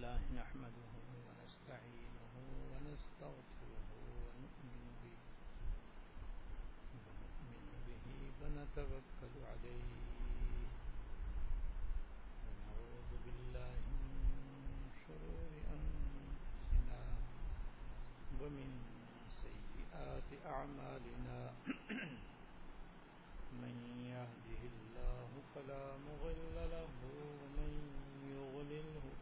لله نحمده ونستعينه ونستغفره ونؤمن به ونؤمن به ونتوكل عليه ونعوذ بالله من شرور أنفسنا ومن سيئات أعمالنا من يهده الله فلا مضل له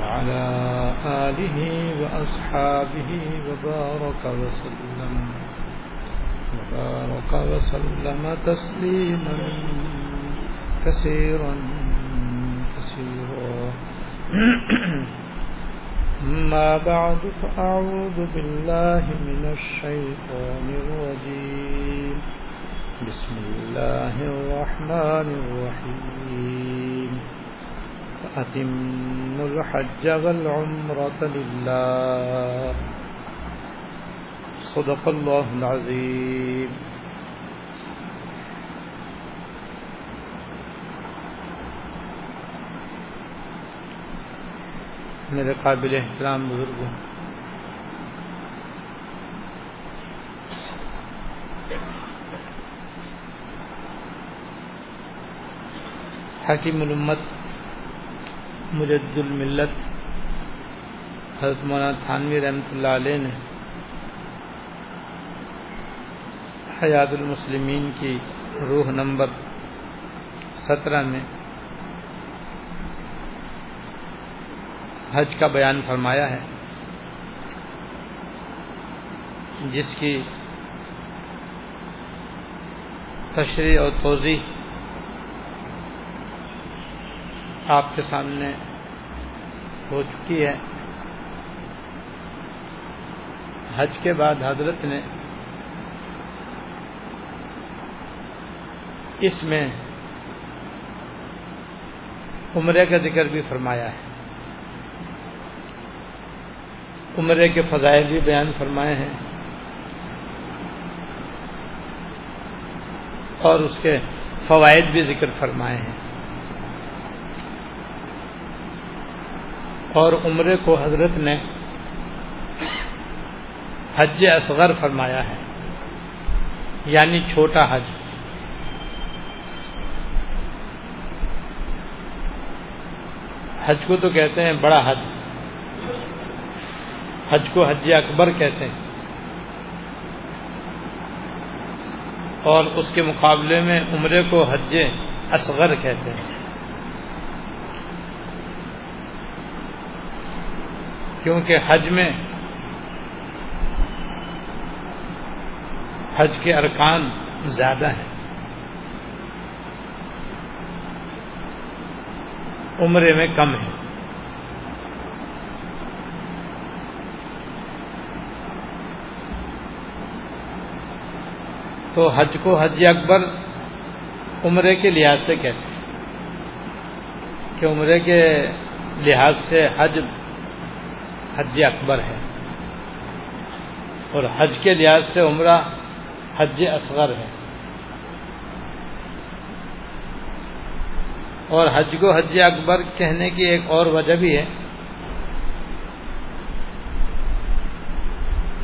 وعلى آله وأصحابه وبارك وسلم. وبارك وسلم تسليما كثيرا كثيرا. أما بعد، فأعوذ بالله من الشيطان الرجيم. بسم الله الرحمن الرحيم. فأتم الحج والعمرة لله. صدق الله العظيم. میرے قابل احترام بزرگوں حکیم الامت مجد الملت حضرت مولانا تھانوی رحمۃ اللہ علیہ نے حیات المسلمین کی روح نمبر سترہ میں حج کا بیان فرمایا ہے، جس کی تشریح اور توضیح آپ کے سامنے ہو چکی ہے۔ حج کے بعد حضرت نے اس میں عمرے کا ذکر بھی فرمایا ہے۔ عمرے کے فضائل بھی بیان فرمائے ہیں۔ اور اس کے فوائد بھی ذکر فرمائے ہیں۔ اور عمرے کو حضرت نے حج اصغر فرمایا ہے یعنی چھوٹا حج۔ حج کو تو کہتے ہیں بڑا حج۔ حج کو حج اکبر کہتے ہیں۔ اور اس کے مقابلے میں عمرے کو حج اصغر کہتے ہیں۔ کیونکہ حج میں حج کے ارکان زیادہ ہیں۔ عمرے میں کم ہے تو حج کو حج اکبر عمرے کے لحاظ سے کہتے ہیں کہ عمرے کے لحاظ سے حج حج اکبر ہے۔ اور حج کے لحاظ سے عمرہ حج اصغر ہے۔ اور حج کو حج اکبر کہنے کی ایک اور وجہ بھی ہے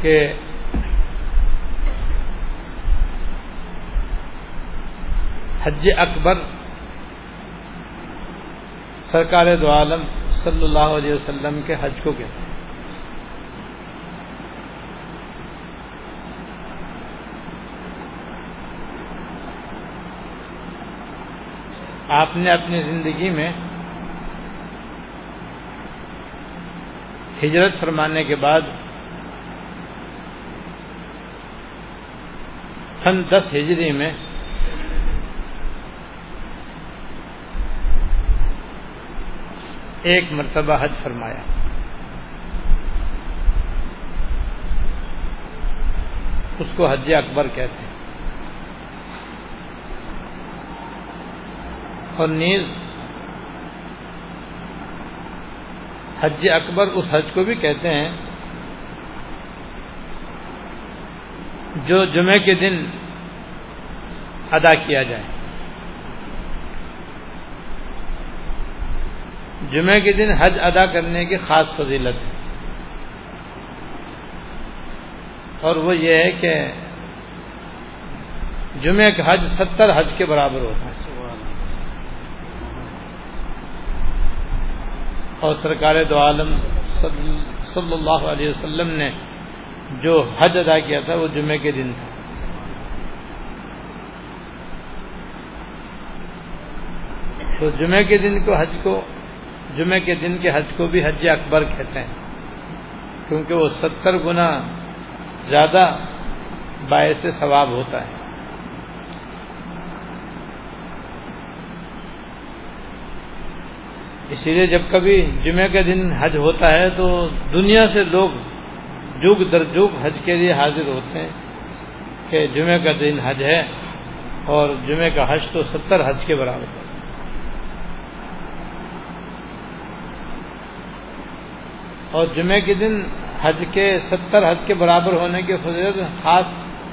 کہ حج اکبر سرکار دو عالم صلی اللہ علیہ وسلم کے حج کو کہتے ہیں۔ آپ نے اپنی زندگی میں ہجرت فرمانے کے بعد سن دس ہجری میں ایک مرتبہ حج فرمایا۔ اس کو حج اکبر کہتے ہیں۔ اور نیز حج اکبر اس حج کو بھی کہتے ہیں جو جمعے کے دن ادا کیا جائے۔ جمعے کے دن حج ادا کرنے کی خاص فضیلت ہے۔ اور وہ یہ ہے کہ جمعے کا حج ستر حج کے برابر ہوتا ہے۔ اور سرکار دو عالم صلی اللہ علیہ وسلم نے جو حج ادا کیا تھا وہ جمعے کے دن تھا۔ تو جمعے کے دن کو حج کو جمعے کے دن کے حج کو بھی حج اکبر کہتے ہیں۔ کیونکہ وہ ستر گنا زیادہ باعث ثواب ہوتا ہے۔ اسی لیے جب کبھی جمعے کے دن حج ہوتا ہے تو دنیا سے لوگ جگ در جگ حج کے لیے حاضر ہوتے ہیں کہ جمعے کا دن حج ہے اور جمعے کا حج تو ستر حج کے برابر ہے۔ اور جمعے کے دن حج کے ستر حج کے برابر ہونے کے فضیلت خاص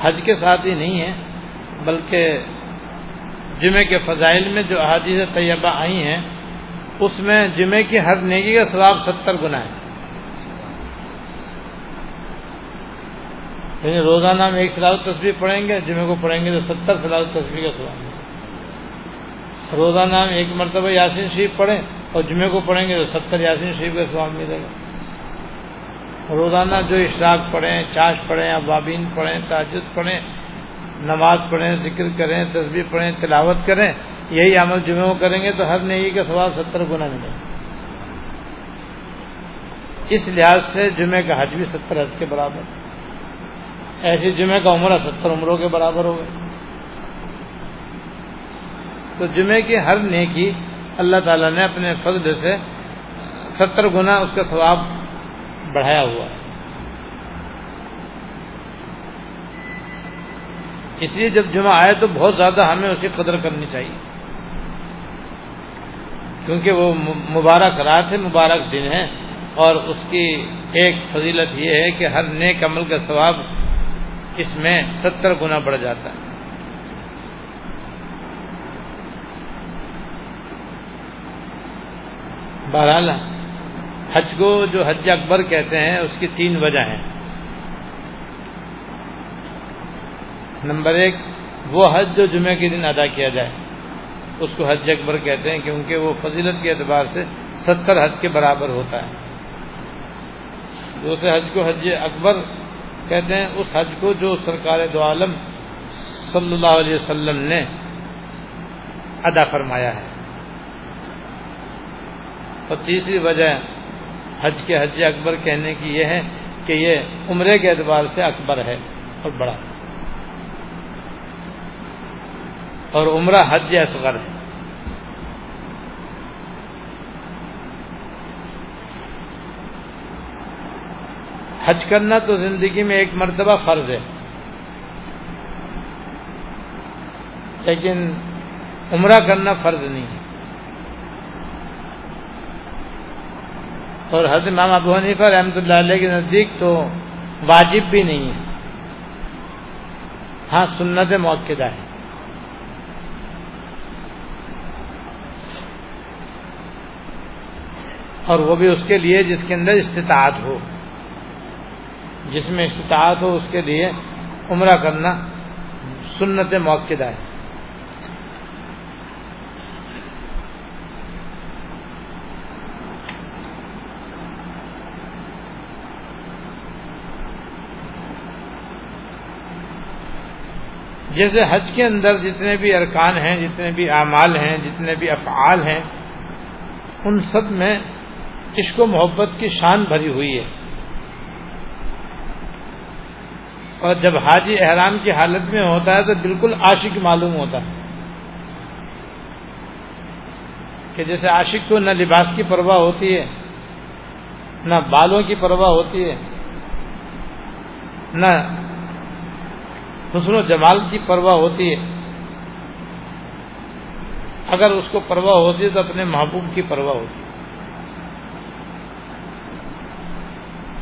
حج کے ساتھ ہی نہیں ہے، بلکہ جمعے کے فضائل میں جو احادیث طیبہ آئی ہیں اس میں جمعے کی ہر نیکی کا ثواب ستر گنا ہے۔ یعنی روزانہ میں ایک سلاد تصویر پڑھیں گے، جمعے کو پڑھیں گے تو ستر سلاد تصویر کا سواب روزانہ میں ایک مرتبہ یاسین شریف پڑھیں اور جمعے کو پڑھیں گے تو ستر یاسین شریف کا سواب ملے گا۔ روزانہ جو اشراق پڑھیں، چاش پڑھیں، ابابین پڑھیں، تاجد پڑھیں، نماز پڑھیں، ذکر کریں تصویر پڑھیں، تلاوت کریں یہی عمل جمعے کو کریں گے تو ہر نیکی کا سواب ستر گنا ملے گا۔ اس لحاظ سے جمعے کا حج بھی ستر حج کے برابر ایسے جمعے کا عمرہ ستر عمروں کے برابر ہو گئے تو جمعے کی ہر نیکی اللہ تعالیٰ نے اپنے فضل سے ستر گنا اس کا ثواب بڑھایا ہوا ہے۔ اس لیے جب جمعہ آئے تو بہت زیادہ ہمیں اس کی قدر کرنی چاہیے۔ کیونکہ وہ مبارک رات ہے، مبارک دن ہے، اور اس کی ایک فضیلت یہ ہے کہ ہر نیک عمل کا ثواب اس میں ستر گنا بڑھ جاتا ہے۔ بہرحال، حج کو جو حج اکبر کہتے ہیں، اس کی تین وجہ ہیں۔ نمبر ایک، وہ حج جو جمعہ کے دن ادا کیا جائے۔ اس کو حج اکبر کہتے ہیں کیونکہ وہ فضیلت کے اعتبار سے ستر حج کے برابر ہوتا ہے۔ دوسرے حج کو حج اکبر کہتے ہیں، اس حج کو جو سرکار دو عالم صلی اللہ علیہ وسلم نے ادا فرمایا ہے۔ اور تیسری وجہ حج کے حج اکبر کہنے کی یہ ہے کہ یہ عمرے کے اعتبار سے اکبر ہے اور بڑا۔ اور عمرہ حج اصغر ہے۔ حج کرنا تو زندگی میں ایک مرتبہ فرض ہے۔ لیکن عمرہ کرنا فرض نہیں ہے۔ اور حضرت امام ابو حنیفہ رحمۃ اللہ علیہ کے نزدیک تو واجب بھی نہیں ہے۔ ہاں سنت موقع ہے۔ اور وہ بھی اس کے لیے جس کے اندر استطاعت ہو۔ جس میں استطاعت ہو، اس کے لیے عمرہ کرنا سنت موقع ہے۔ جیسے حج کے اندر جتنے بھی ارکان ہیں، جتنے بھی اعمال ہیں، جتنے بھی افعال ہیں، ان سب میں عشق و محبت کی شان بھری ہوئی ہے۔ اور جب حاجی احرام کی حالت میں ہوتا ہے تو بالکل عاشق معلوم ہوتا ہے کہ کہ جیسے عاشق کو نہ لباس کی پرواہ ہوتی ہے، نہ بالوں کی پرواہ ہوتی ہے، نہ حسن و جمال کی پرواہ ہوتی ہے۔ اگر اس کو پرواہ ہوتی ہے تو اپنے محبوب کی پرواہ ہوتی ہے۔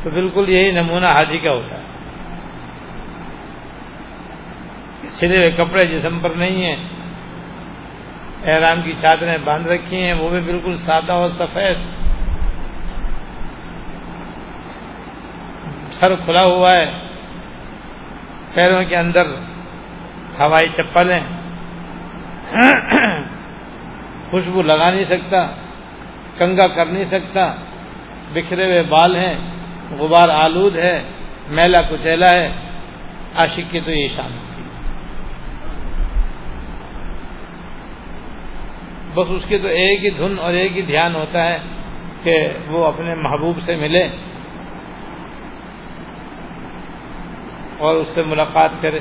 تو بالکل یہی نمونہ حاجی کا ہوتا ہے۔ سلے ہوئے کپڑے جسم پر نہیں ہیں۔ احرام کی چادریں باندھ رکھی ہیں، وہ بھی بالکل سادہ اور سفید۔ سر کھلا ہوا ہے۔ پیروں کے اندر ہوائی چپلیں۔ خوشبو لگا نہیں سکتا، کنگا کر نہیں سکتا۔ بکھرے ہوئے بال ہیں۔ غبار آلود ہے، میلا کچیلا ہے، عاشق کی تو یہ شان ہوتی بس اس کی تو ایک ہی دھن اور ایک ہی دھیان ہوتا ہے کہ وہ اپنے محبوب سے ملے۔ اور اس سے ملاقات کرے۔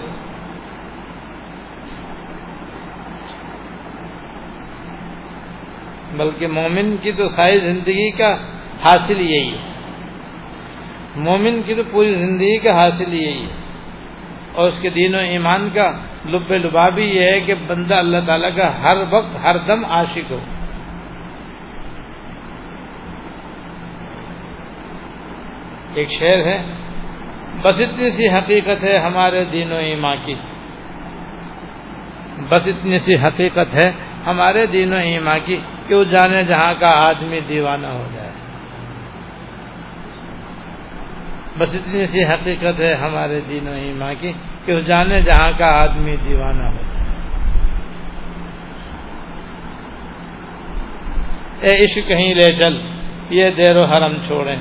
بلکہ مومن کی تو ساری زندگی کا حاصل یہی ہے۔ مومن کی تو پوری زندگی کا حاصل یہی ہے۔ اور اس کے دین و ایمان کا لب لبابی یہ ہے کہ بندہ اللہ تعالیٰ کا ہر وقت ہر دم عاشق ہو۔ ایک شعر ہے، بس اتنی سی حقیقت ہے ہمارے دین و ایمان کی۔ بس اتنی سی حقیقت ہے ہمارے دین و ایمان کی کیوں جانے جہاں کا آدمی دیوانہ ہو جائے۔ بس اتنی سی حقیقت ہے ہمارے دین و ایمان کی کیوں جانے جہاں کا آدمی دیوانہ ہو جائے۔ اے عشق کہیں لے چل، یہ دیر و حرم چھوڑیں۔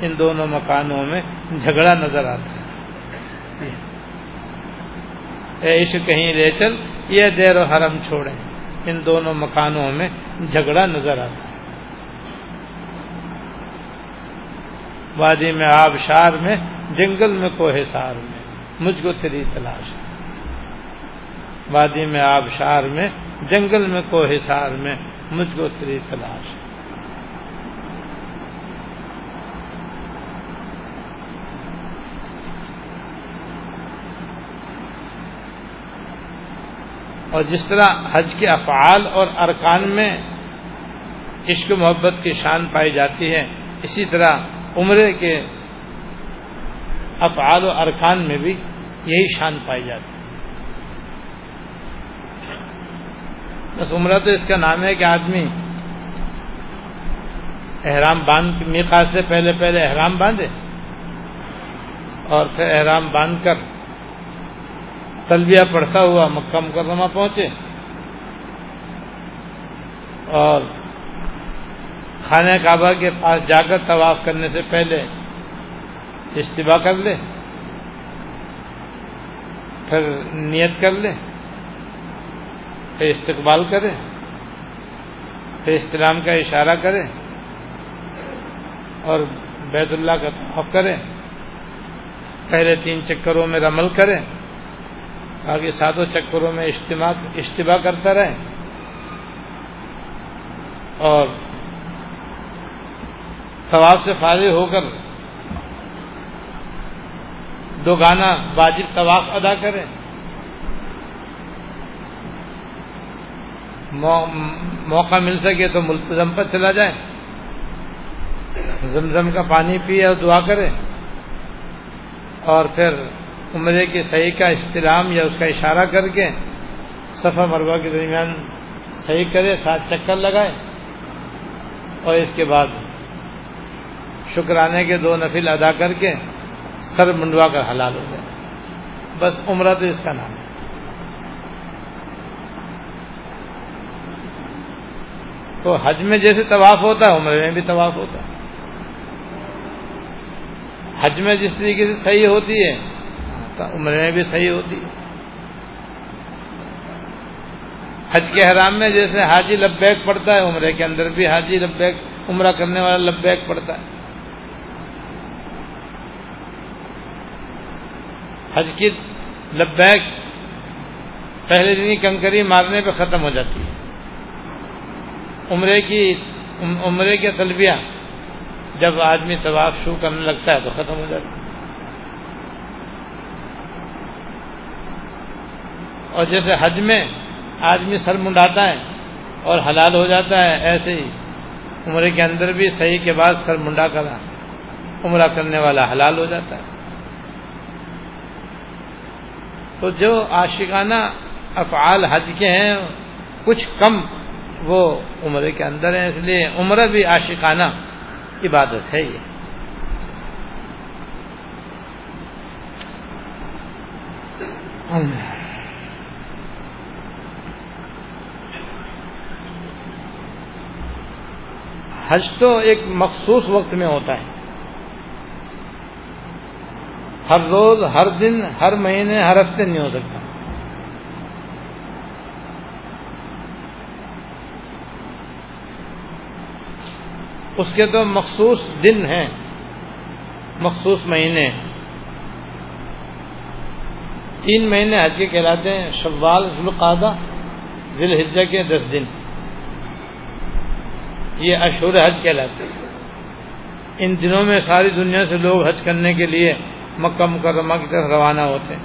ان دونوں مکانوں میں جھگڑا نظر آتا ہے۔ اے عشق کہیں لے چل، یہ دیر و حرم چھوڑیں۔ ان دونوں مکانوں میں جھگڑا نظر آتا ہے۔ وادی میں آبشار میں، جنگل میں کوہ سار میں۔ مجھ کو تیری تلاش۔ وادی میں آبشار میں، جنگل میں کوہ سار میں۔ مجھ کو تیری تلاش۔ اور جس طرح حج کے افعال اور ارکان میں عشق محبت کی شان پائی جاتی ہے، اسی طرح عمرے کے افعال و ارکان میں بھی یہی شان پائی جاتی ہے۔ بس عمرہ تو اس کا نام ہے کہ آدمی احرام باندھ، میقات سے پہلے پہلے احرام باندھے اور پھر احرام باندھ کر تلبیہ پڑھتا ہوا مکہ مکرمہ پہنچے اور خانہ کعبہ کے پاس جا کر طواف کرنے سے پہلے اجتباع کر لے، پھر نیت کر لے، پھر استقبال کرے، پھر استلام کا اشارہ کرے اور بیت اللہ کا طواف کرے، پہلے تین چکروں میں رمل کرے آگے ساتوں چکروں میں اجتماع اجتباع کرتا رہے اور ثواب سے فارغ ہو کر دو گانا واجب طواف ادا کریں۔ موقع مل سکے تو ملتظم پر چلا جائے زمزم کا پانی پیے اور دعا کرے اور پھر عمرے کے صحیح کا استلام یا اس کا اشارہ کر کے صفا مربع کے درمیان صحیح کرے سات چکر لگائے اور اس کے بعد شکرانے کے دو نفل ادا کر کے سر منڈوا کر حلال ہو جائے۔ بس عمرہ تو اس کا نام ہے۔ تو حج میں جیسے طواف ہوتا ہے، عمرے میں بھی طواف ہوتا ہے۔ حج میں جس طریقے سے صحیح ہوتی ہے عمرے میں بھی صحیح ہوتی ہے۔ حج کے حرام میں جیسے حاجی لبیک پڑتا ہے، عمرے کے اندر بھی حاجی لبیک، عمرہ کرنے والا لبیک پڑتا ہے۔ حج کی لبیک پہلے دن کنکری مارنے پہ ختم ہو جاتی ہے۔ عمرے کی عمرے کے تلبیہ جب آدمی طواف شروع کرنے لگتا ہے تو ختم ہو جاتا ہے۔ اور جیسے حج میں آدمی سر منڈاتا ہے اور حلال ہو جاتا ہے، ایسے ہی عمرے کے اندر بھی صحیح کے بعد سر منڈا کرا عمرہ کرنے والا حلال ہو جاتا ہے۔ تو جو عاشقانہ افعال حج کے ہیں، کچھ کم وہ عمرے کے اندر ہیں، اس لیے عمرہ بھی عاشقانہ عبادت ہے یہ۔ حج تو ایک مخصوص وقت میں ہوتا ہے۔ ہر روز، ہر دن، ہر مہینے، ہر ہفتے نہیں ہو سکتا۔ اس کے تو مخصوص دن ہیں، مخصوص مہینے۔ تین مہینے حج کے کہلاتے ہیں، شوال ذوالقادہ ذیل الحجہ کے دس دن۔ یہ اشور حج کہلاتے ہیں۔ ان دنوں میں ساری دنیا سے لوگ حج کرنے کے لیے مکہ مکرمہ کی طرف روانہ ہوتے ہیں۔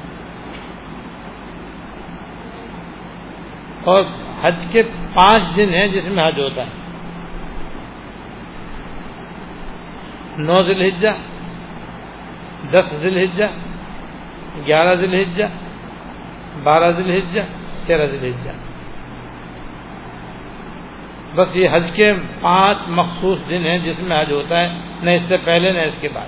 اور حج کے پانچ دن ہیں جس میں حج ہوتا ہے۔ نو ذی الحجہ دس ذی الحجہ گیارہ ذی الحجہ بارہ ذی الحجہ تیرہ ذی الحجہ بس یہ حج کے پانچ مخصوص دن ہیں جس میں حج ہوتا ہے، نہ اس سے پہلے نہ اس کے بعد۔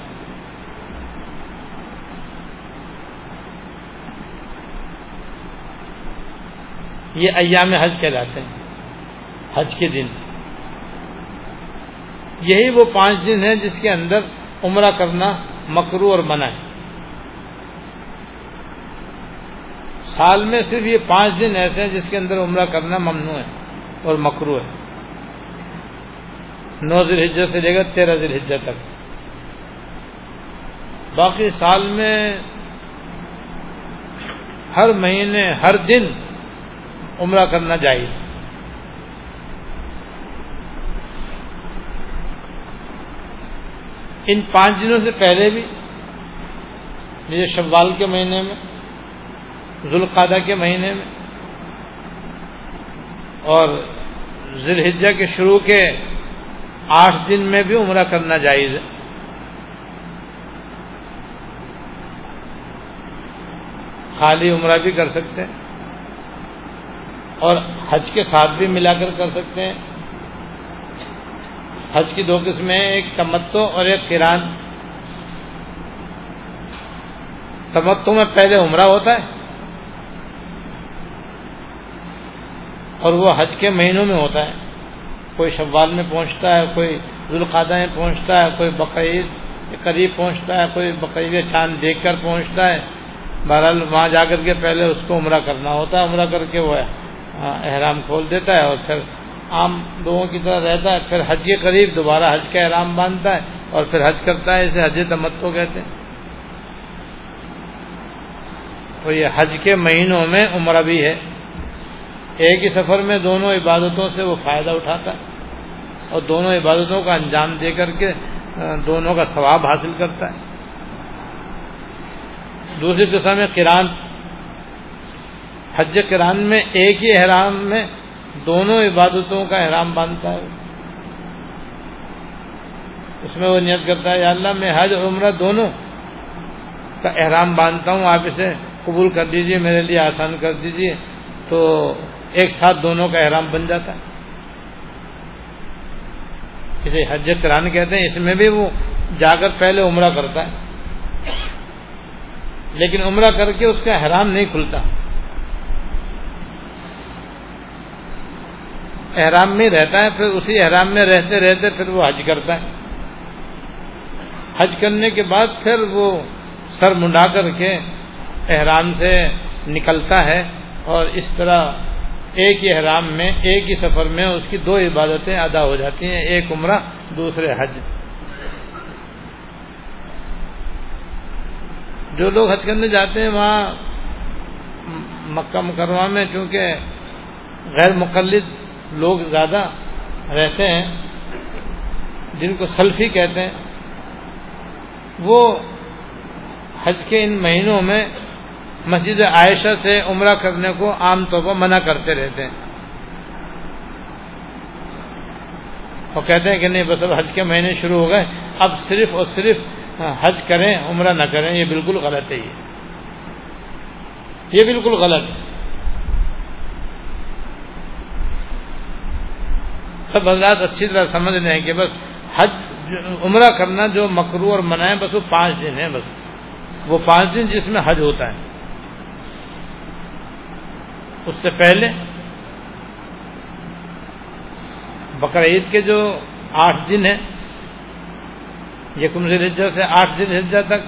یہ ایام حج کہلاتے ہیں، حج کے دن۔ یہی وہ پانچ دن ہیں جس کے اندر عمرہ کرنا مکرو اور منع ہے۔ سال میں صرف یہ پانچ دن ایسے ہیں جس کے اندر عمرہ کرنا ممنوع ہے اور مکرو ہے۔ نو ذی الحجہ سے لے کر تیرہ ذی الحجہ تک۔ باقی سال میں ہر مہینے، ہر دن عمرہ کرنا چاہیے ان پانچ دنوں سے پہلے بھی جیسے شوال کے مہینے میں ذوالقادہ کے مہینے میں، اور ذلحجہ کے شروع کے آٹھ دن میں بھی عمرہ کرنا جائز ہے۔ خالی عمرہ بھی کر سکتے ہیں۔ اور حج کے ساتھ بھی ملا کر کر سکتے ہیں۔ حج کی دو قسمیں ایک تمتو اور ایک کران تمتو میں پہلے عمرہ ہوتا ہے اور وہ حج کے مہینوں میں ہوتا ہے۔ کوئی شوال میں پہنچتا ہے، کوئی ذوالقادہ میں پہنچتا ہے، کوئی بقرعید قریب پہنچتا ہے، کوئی بقرعید چاند دیکھ کر پہنچتا ہے۔ بہرحال وہاں جا کر کے پہلے اس کو عمرہ کرنا ہوتا ہے، عمرہ کر کے وہ ہے۔ ہاں، احرام کھول دیتا ہے اور پھر عام لوگوں کی طرح رہتا ہے، پھر حج کے قریب دوبارہ حج کا احرام باندھتا ہے اور پھر حج کرتا ہے، اسے حج تمتو کہتے ہیں۔ تو یہ حج کے مہینوں میں عمرہ بھی ہے۔ ایک ہی سفر میں دونوں عبادتوں سے وہ فائدہ اٹھاتا ہے اور دونوں عبادتوں کا انجام دے کر کے دونوں کا ثواب حاصل کرتا ہے۔ دوسری قسم میں کران حج کران میں ایک ہی احرام میں دونوں عبادتوں کا احرام باندھتا ہے۔ اس میں وہ نیت کرتا ہے، یا اللہ میں حج اور عمرہ دونوں کا احرام باندھتا ہوں، آپ اسے قبول کر دیجیے، میرے لیے آسان کر دیجیے، تو ایک ساتھ دونوں کا احرام بن جاتا ہے۔ اسے حج کران کہتے ہیں، اس میں بھی وہ جا کر پہلے عمرہ کرتا ہے، لیکن عمرہ کر کے اس کا احرام نہیں کھلتا۔ احرام میں رہتا ہے، پھر اسی احرام میں رہتے رہتے پھر وہ حج کرتا ہے۔ حج کرنے کے بعد پھر وہ سر منڈا کر کے احرام سے نکلتا ہے اور اس طرح ایک ہی احرام میں، ایک ہی سفر میں اس کی دو عبادتیں ادا ہو جاتی ہیں، ایک عمرہ، دوسرے حج۔ جو لوگ حج کرنے جاتے ہیں، وہاں مکہ مکرمہ میں چونکہ غیر مقلد لوگ زیادہ رہتے ہیں، جن کو سلفی کہتے ہیں، وہ حج کے ان مہینوں میں مسجد عائشہ سے عمرہ کرنے کو عام طور پر منع کرتے رہتے ہیں۔ اور کہتے ہیں کہ نہیں، بس اب حج کے مہینے شروع ہو گئے، اب صرف اور صرف حج کریں، عمرہ نہ کریں، یہ بالکل غلط ہے یہ۔ یہ بالکل غلط ہے۔ سب حضرات اچھی طرح سمجھ رہے ہیں کہ بس حج عمرہ کرنا جو مکرو اور منائے، بس وہ پانچ دن ہے بس۔ وہ پانچ دن جس میں حج ہوتا ہے۔ اس سے پہلے بقر عید کے جو آٹھ دن ہیں یکم ذلحجہ سے آٹھ دن تک،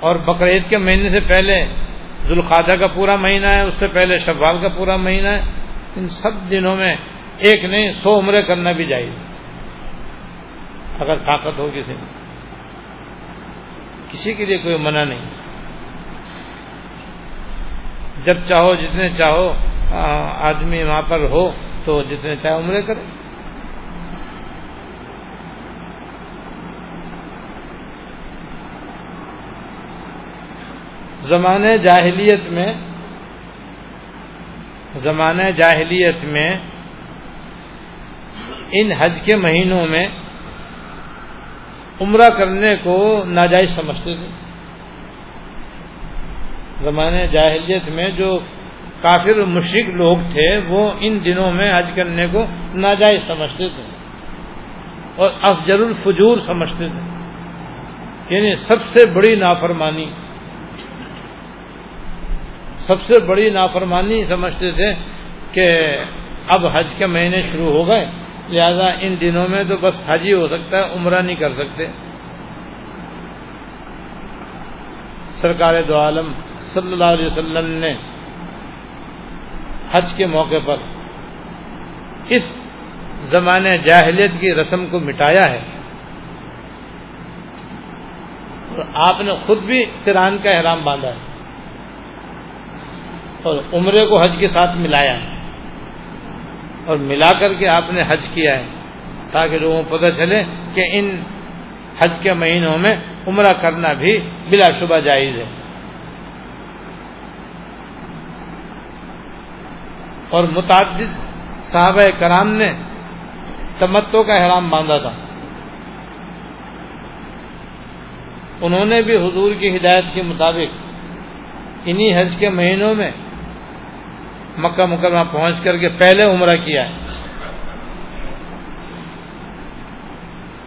اور بقر عید کے مہینے سے پہلے ذوالخادہ کا پورا مہینہ ہے، اس سے پہلے شوال کا پورا مہینہ ہے۔ ان سب دنوں میں ایک نہیں، سو عمرے کرنا بھی جائز اگر طاقت ہو کسی میں۔ کسی کے لیے کوئی منع نہیں۔ جب چاہو جتنے چاہو آدمی وہاں پر ہو تو جتنے چاہے عمرے کرے۔ زمانے جاہلیت میں زمانہ جاہلیت میں ان حج کے مہینوں میں عمرہ کرنے کو ناجائز سمجھتے تھے۔ زمانے جاہلیت میں جو کافر مشرق لوگ تھے، وہ ان دنوں میں حج کرنے کو ناجائز سمجھتے تھے۔ اور افجر الفجور سمجھتے تھے۔ یعنی سب سے بڑی نافرمانی، سب سے بڑی نافرمانی سمجھتے تھے کہ اب حج کے مہینے شروع ہو گئے۔ لہذا ان دنوں میں تو بس حج ہی ہو سکتا ہے، عمرہ نہیں کر سکتے۔ سرکار دو عالم صلی اللہ علیہ وسلم نے حج کے موقع پر اس زمانے جاہلیت کی رسم کو مٹایا ہے۔ اور آپ نے خود بھی تران کا احرام باندھا ہے۔ اور عمرے کو حج کے ساتھ ملایا ہے۔ اور ملا کر کے آپ نے حج کیا ہے تاکہ لوگوں کو پتہ چلے کہ ان حج کے مہینوں میں عمرہ کرنا بھی بلا شبہ جائز ہے۔ اور متعدد صحابہ کرام نے تمتوں کا احرام باندھا تھا۔ انہوں نے بھی حضور کی ہدایت کے مطابق انہی حج کے مہینوں میں مکہ مکرمہ پہنچ کر کے پہلے عمرہ کیا ہے۔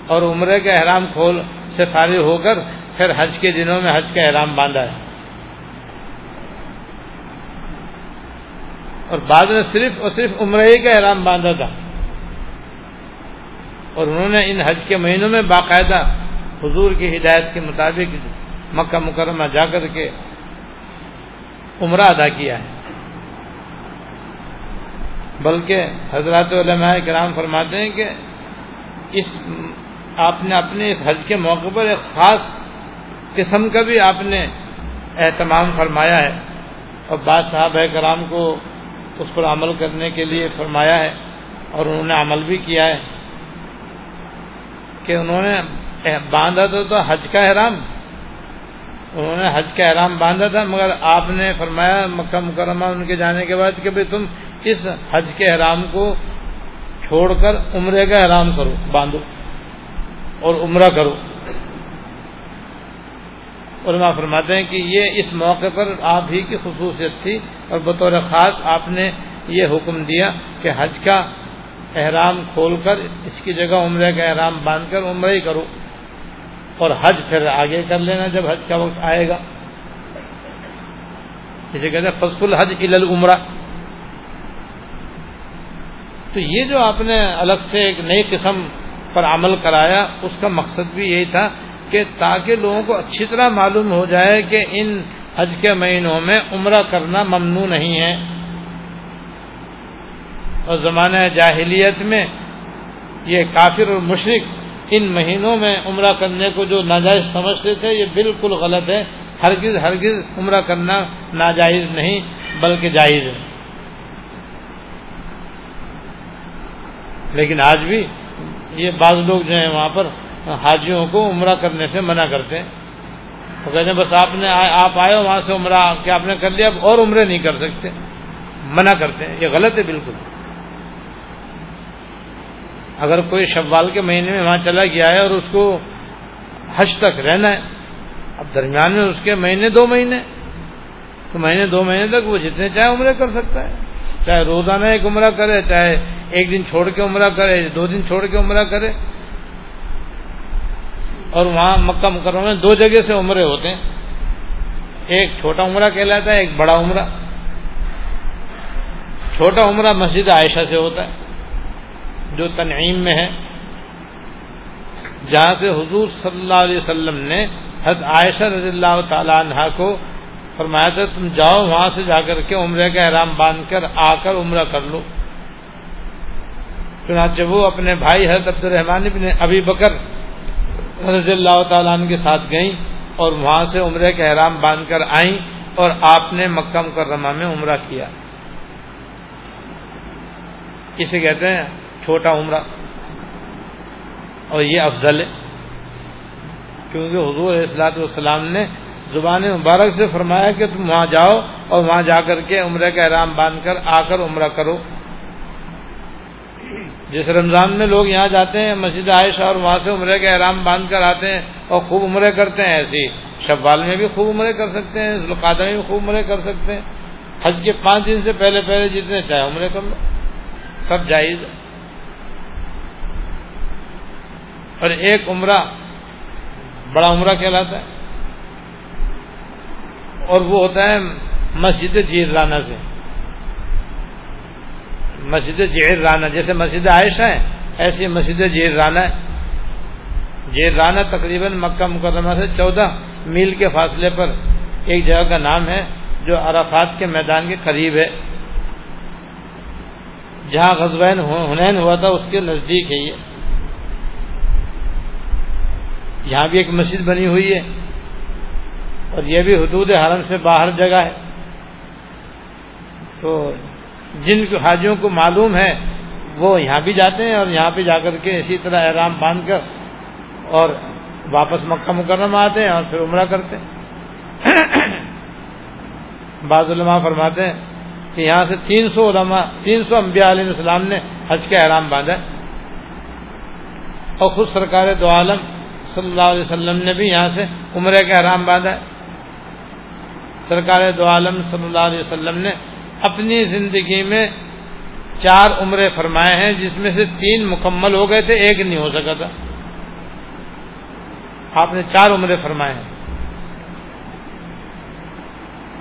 اور عمرے کا احرام کھول سے فارغ ہو کر پھر حج کے دنوں میں حج کا احرام باندھا ہے۔ اور بعد میں صرف اور صرف عمرہ ہی کا احرام باندھا تھا۔ اور انہوں نے ان حج کے مہینوں میں باقاعدہ حضور کی ہدایت کے مطابق مکہ مکرمہ جا کر کے عمرہ ادا کیا ہے۔ بلکہ حضرات علماء کرام فرماتے ہیں کہ اس آپ نے اپنے اس حج کے موقع پر ایک خاص قسم کا بھی آپ نے اہتمام فرمایا ہے اور بعض صاحب کرام کو اس پر عمل کرنے کے لیے فرمایا ہے اور انہوں نے عمل بھی کیا ہے کہ انہوں نے باندھا تو حج کا احرام انہوں نے حج کا احرام باندھا تھا، مگر آپ نے فرمایا مکہ مکرمہ ان کے جانے کے بعد کہ بھائی تم اس حج کے احرام کو چھوڑ کر عمرے کا احرام کرو، باندھو اور عمرہ کرو۔ علماء فرماتے ہیں کہ یہ اس موقع پر آپ ہی کی خصوصیت تھی اور بطور خاص آپ نے یہ حکم دیا کہ حج کا احرام کھول کر اس کی جگہ عمرے کا احرام باندھ کر عمرہ ہی کرو۔ اور حج پھر آگے کر لینا جب حج کا وقت آئے گا۔ جسے کہتے ہیں فصل حج العمرہ۔ تو یہ جو آپ نے الگ سے ایک نئی قسم پر عمل کرایا، اس کا مقصد بھی یہی تھا کہ تاکہ لوگوں کو اچھی طرح معلوم ہو جائے کہ ان حج کے مہینوں میں عمرہ کرنا ممنوع نہیں ہے۔ اور زمانہ جاہلیت میں یہ کافر اور مشرق ان مہینوں میں عمرہ کرنے کو جو ناجائز سمجھتے تھے، یہ بالکل غلط ہے۔ ہرگز ہرگز عمرہ کرنا ناجائز نہیں، بلکہ جائز ہے۔ لیکن آج بھی یہ بعض لوگ جو ہیں وہاں پر حاجیوں کو عمرہ کرنے سے منع کرتے ہیں۔ وہ کہتے ہیں، بس آپ نے آپ آئے ہو وہاں سے عمرہ کہ آپ نے کر لیا؟ اب اور عمرے نہیں کر سکتے۔ منع کرتے ہیں۔ یہ غلط ہے بالکل۔ اگر کوئی شوال کے مہینے میں وہاں چلا گیا ہے اور اس کو حج تک رہنا ہے، اب درمیان میں اس کے مہینے دو مہینے، تو مہینے دو مہینے تک وہ جتنے چاہے عمرے کر سکتا ہے۔ چاہے روزانہ ایک عمرہ کرے، چاہے ایک دن چھوڑ کے عمرہ کرے، دو دن چھوڑ کے عمرہ کرے۔ اور وہاں مکہ مکرمہ میں دو جگہ سے عمرے ہوتے ہیں۔ ایک چھوٹا عمرہ کہلاتا ہے، ایک بڑا عمرہ۔ چھوٹا عمرہ مسجد عائشہ سے ہوتا ہے۔ جو تنعیم میں ہے، جہاں سے حضور صلی اللہ علیہ وسلم نے حضرت عائشہ رضی اللہ تعالیٰ عنہ کو فرمایا تھا، تم جاؤ وہاں سے جا کر کے عمرے کا احرام باندھ کر آ کر عمرہ کر لو۔ چنانچہ وہ اپنے بھائی حضرت عبد الرحمان ابن ابی بکر رضی اللہ تعالیٰ عنہ کے ساتھ گئیں اور وہاں سے عمرے کا احرام باندھ کر آئیں اور آپ نے مکہ مکرمہ میں عمرہ کیا۔ کسے کہتے ہیں چھوٹا عمرہ۔ اور یہ افضل ہے۔ کیونکہ حضور اصلاۃ والسلام نے زبان مبارک سے فرمایا کہ تم وہاں جاؤ اور وہاں جا کر کے عمرہ کا احرام باندھ کر آ کر عمرہ کرو۔ جس رمضان میں لوگ یہاں جاتے ہیں، مسجد عائشہ اور وہاں سے عمرے کا احرام باندھ کر آتے ہیں اور خوب عمرے کرتے ہیں۔ ایسی شوال میں بھی خوب عمرے کر سکتے ہیں ذوالقادہ میں بھی خوب عمرے کر سکتے ہیں۔ حج کے پانچ دن سے پہلے پہلے جتنے چاہے عمرے کر لو۔ سب جائز ہے۔ اور ایک عمرہ بڑا عمرہ کہلاتا ہے اور وہ ہوتا ہے مسجد جیر رانا سے۔ مسجد جیر رانا، جیسے مسجد عائشہ ہے، ایسی مسجد جیر رانا ہے۔ جیر رانا تقریباً مکہ مقدمہ سے چودہ میل کے فاصلے پر ایک جگہ کا نام ہے، جو عرفات کے میدان کے قریب ہے۔ جہاں غزوین ہنین ہوا تھا، اس کے نزدیک ہے یہ۔ یہاں بھی ایک مسجد بنی ہوئی ہے اور یہ بھی حدود حرم سے باہر جگہ ہے۔ تو جن حاجیوں کو معلوم ہے، وہ یہاں بھی جاتے ہیں اور یہاں پہ جا کر کے اسی طرح احرام باندھ کر اور واپس مکہ مکرمہ آتے ہیں اور پھر عمرہ کرتے ہیں۔ بعض علماء فرماتے ہیں کہ یہاں سے تین سو علماء تین سو انبیاء علیہ السلام نے حج کا احرام باندھا اور خود سرکار دو عالم صلی اللہ علیہ وسلم نے بھی یہاں سے عمرے کا احرام باندھا سرکار دو عالم صلی اللہ علیہ وسلم نے اپنی زندگی میں چار عمرے فرمائے ہیں، جس میں سے تین مکمل ہو گئے تھے، ایک نہیں ہو سکا تھا۔ آپ نے چار عمرے فرمائے ہیں۔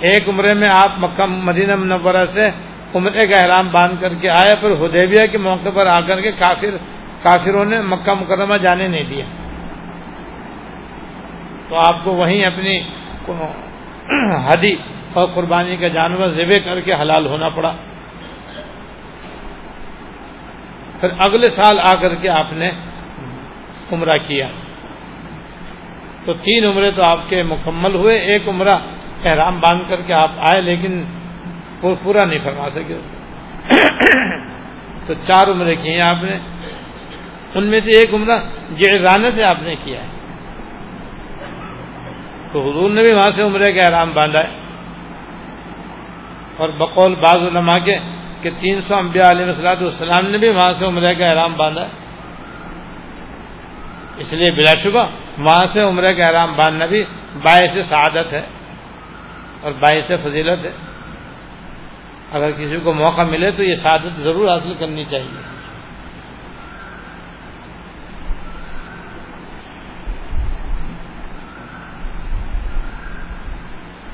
ایک عمرے میں آپ مکہ، مدینہ منورہ سے عمرے کا احرام باندھ کر کے آئے پھر ہدیبیہ کے موقع پر آ کر کے کافر، کافروں نے مکہ مکرمہ جانے نہیں دیا۔ تو آپ کو وہیں اپنی ہدی اور قربانی کا جانور ذبح کر کے حلال ہونا پڑا۔ پھر اگلے سال آ کر کے آپ نے عمرہ کیا۔ تو تین عمرے تو آپ کے مکمل ہوئے۔ ایک عمرہ احرام باندھ کر کے آپ آئے، لیکن وہ پورا نہیں فرما سکے۔ تو چار عمرے کیے ہیں آپ نے۔ ان میں سے ایک عمرہ جیرانے سے آپ نے کیا ہے۔ تو حضور نے بھی وہاں سے عمرے کا احرام باندھا ہے اور بقول بعض علماء کے کہ تین سو امبیا علیہ وسلاۃ والسلام نے بھی وہاں سے عمرے کا احرام باندھا ہے اس لیے بلا شبہ وہاں سے عمرے کا احرام باندھنا بھی باعث سعادت ہے اور باعث فضیلت ہے۔ اگر کسی کو موقع ملے تو یہ سعادت ضرور حاصل کرنی چاہیے۔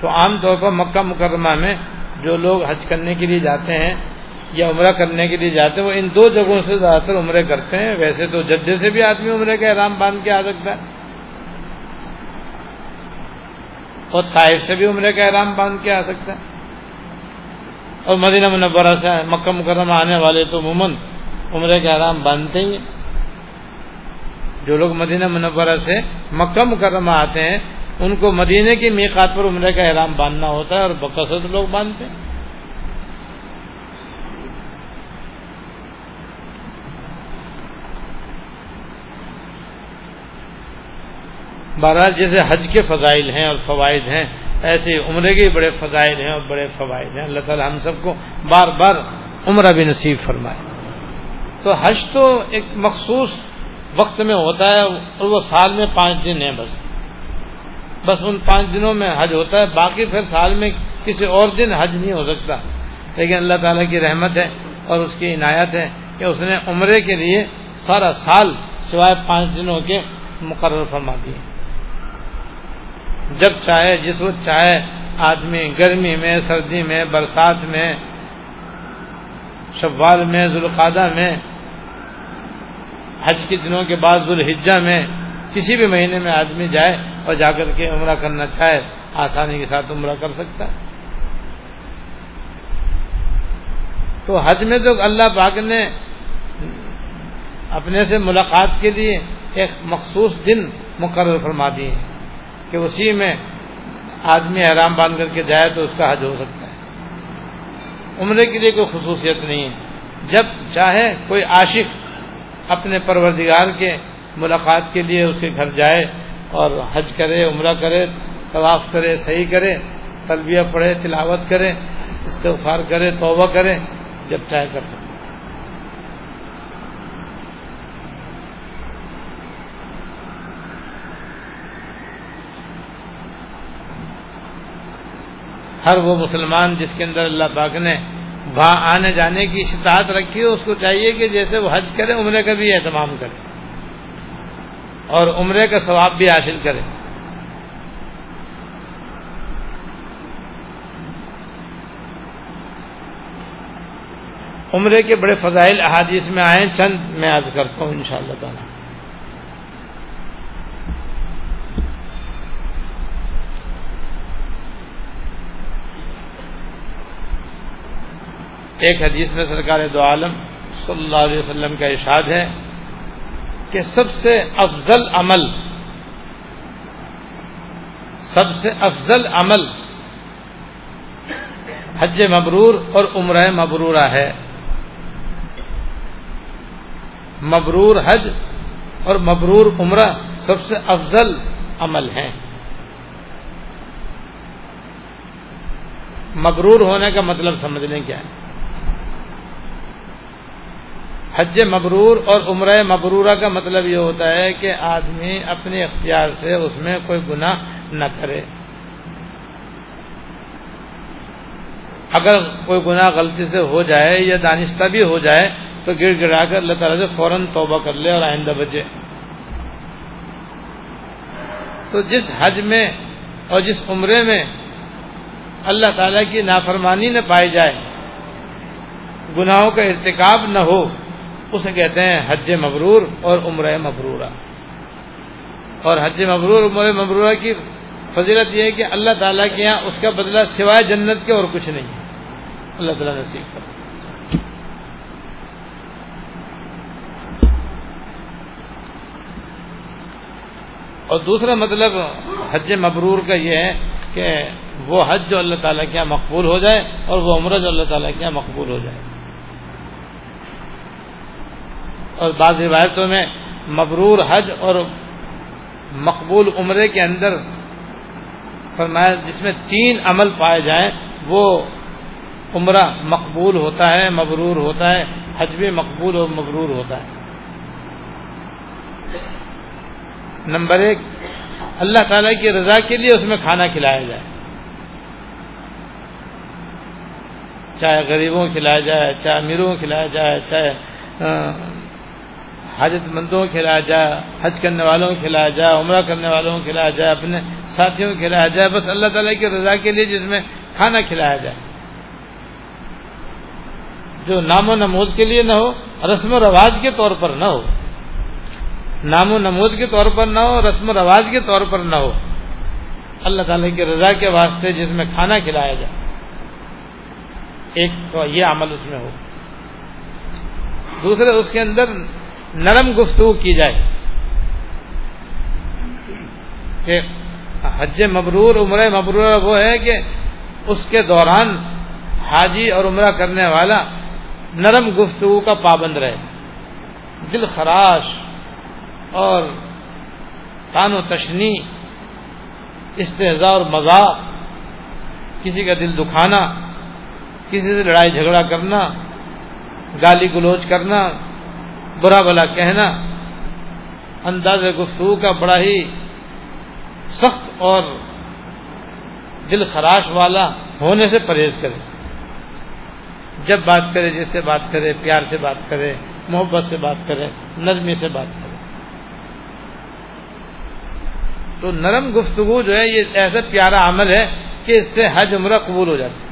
تو عام طور پر مکہ مکرمہ میں جو لوگ حج کرنے کے لیے جاتے ہیں یا عمرہ کرنے کے لیے جاتے ہیں، وہ ان دو جگہوں سے زیادہ تر عمرے کرتے ہیں۔ ویسے تو جدے سے بھی آدمی عمرے کا احرام باندھ کے آ سکتا ہے۔ اور طائف سے بھی عمرے کا احرام باندھ کے آ سکتا ہے۔ اور مدینہ منورہ سے مکہ مکرمہ آنے والے تو عموماً عمرے کا احرام باندھتے ہی جو لوگ مدینہ منورہ سے مکہ مکرمہ آتے ہیں ان کو مدینے کے میقات پر عمرے کا احرام باندھنا ہوتا ہے اور بقصد لوگ باندھتے ہیں۔ بہرحال جیسے حج کے فضائل ہیں اور فوائد ہیں، ایسے عمرے کے بڑے فضائل ہیں اور بڑے فوائد ہیں۔ اللہ تعالیٰ ہم سب کو بار بار عمرہ بھی نصیب فرمائے۔ تو حج تو ایک مخصوص وقت میں ہوتا ہے اور وہ سال میں پانچ دن ہیں بس۔ بس ان پانچ دنوں میں حج ہوتا ہے، باقی پھر سال میں کسی اور دن حج نہیں ہو سکتا۔ لیکن اللہ تعالیٰ کی رحمت ہے اور اس کی عنایت ہے کہ اس نے عمرے کے لیے سارا سال سوائے پانچ دنوں کے مقرر فرما دیے۔ جب چاہے، جس وقت چاہے، آدمی گرمی میں، سردی میں، برسات میں، شوال میں ذوالقادہ میں، حج کے دنوں کے بعد ذوالحجہ میں کسی بھی مہینے میں آدمی جائے اور جا کر کے عمرہ کرنا چاہے، آسانی کے ساتھ عمرہ کر سکتا ہے۔ تو حج میں تو اللہ پاک نے اپنے سے ملاقات کے لیے ایک مخصوص دن مقرر فرما دیے کہ اسی میں آدمی احرام باندھ کر کے جائے تو اس کا حج ہو سکتا ہے۔ عمرے کے لیے کوئی خصوصیت نہیں ہے۔ جب چاہے کوئی عاشق اپنے پروردگار کے ملاقات کے لیے اس کے گھر جائے اور حج کرے، عمرہ کرے، طواف کرے، صحیح کرے، تلبیہ پڑھے، تلاوت کرے، استغفار کرے، توبہ کرے، جب چاہے کر سکتے ہر وہ مسلمان جس کے اندر اللہ پاک نے وہاں آنے جانے کی شتاعت رکھی ہو، اس کو چاہیے کہ جیسے وہ حج کرے، عمرے کا بھی اہتمام کرے۔ اور عمرے کا ثواب بھی حاصل کرے۔ عمرے کے بڑے فضائل احادیث میں آئے چند میں یاد کرتا ہوں ان شاء اللہ تعالی۔ ایک حدیث میں سرکار دو عالم صلی اللہ علیہ وسلم کا ارشاد ہے۔ کہ سب سے افضل عمل، سب سے افضل عمل حج مبرور اور عمرہ مبرورہ ہے۔ مبرور حج اور مبرور عمرہ سب سے افضل عمل ہے مبرور ہونے کا مطلب سمجھ لیں کیا ہے؟ حج مبرور اور عمرہ مبرورہ کا مطلب یہ ہوتا ہے کہ آدمی اپنے اختیار سے اس میں کوئی گناہ نہ کرے۔ اگر کوئی گناہ غلطی سے ہو جائے یا دانستہ بھی ہو جائے تو گر گڑا کر اللہ تعالیٰ سے فوراً توبہ کر لے اور آئندہ بچے۔ تو جس حج میں اور جس عمرے میں اللہ تعالیٰ کی نافرمانی نہ پائی جائے، گناہوں کا ارتکاب نہ ہو اسے کہتے ہیں حج مبرور اور عمرہ مبرورہ۔ اور حج مبرور عمر مبرورہ کی فضیلت یہ ہے کہ اللہ تعالیٰ کے یہاں اس کا بدلہ سوائے جنت کے اور کچھ نہیں ہے۔ اللہ تعالیٰ نصیب کر اور دوسرا مطلب حج مبرور کا یہ ہے کہ وہ حج جو اللہ تعالیٰ کے یہاں مقبول ہو جائے اور وہ عمرہ جو اللہ تعالیٰ کے یہاں مقبول ہو جائے۔ اور بعض روایتوں میں مبرور حج اور مقبول عمرے کے اندر فرمایا جس میں تین عمل پائے جائیں، وہ عمرہ مقبول ہوتا ہے، مبرور ہوتا ہے، حج بھی مقبول اور مبرور ہوتا ہے۔ نمبر ایک، اللہ تعالی کی رضا کے لیے اس میں کھانا کھلایا جائے۔ چاہے غریبوں کھلایا جائے، چاہے امیروں کھلایا جائے، چاہے حاجت مندوں کو کھلایا جائے حج کرنے والوں کو کھلایا جائے عمرہ کرنے والوں کو کھلایا جائے اپنے ساتھیوں کو کھلایا جائے بس اللہ تعالیٰ کی رضا کے لیے جس میں کھانا کھلایا جائے جو نام و نمود کے لیے نہ ہو، رسم و رواج کے طور پر نہ ہو۔ نام و نمود کے طور پر نہ ہو، رسم و رواج کے طور پر نہ ہو۔ اللہ تعالیٰ کی رضا کے واسطے جس میں کھانا کھلایا جائے ایک تو یہ عمل اس میں ہو۔ دوسرے اس کے اندر نرم گفتگو کی جائے۔ کہ حج مبرور، عمرہ مبرور وہ ہے کہ اس کے دوران حاجی اور عمرہ کرنے والا نرم گفتگو کا پابند رہے۔ دل خراش اور تان و تشنی، استحضاء اور مذاق کسی کا دل دکھانا، کسی سے لڑائی جھگڑا کرنا، گالی گلوچ کرنا برا بلا کہنا، انداز گفتگو کا بڑا ہی سخت اور دل خراش والا ہونے سے پرہیز کرے۔ جب بات کرے، جس سے بات کرے، پیار سے بات کرے، محبت سے بات کرے نرمی سے بات کرے۔ تو نرم گفتگو جو ہے، یہ ایسا پیارا عمل ہے کہ اس سے حج عمرہ قبول ہو جاتا ہے۔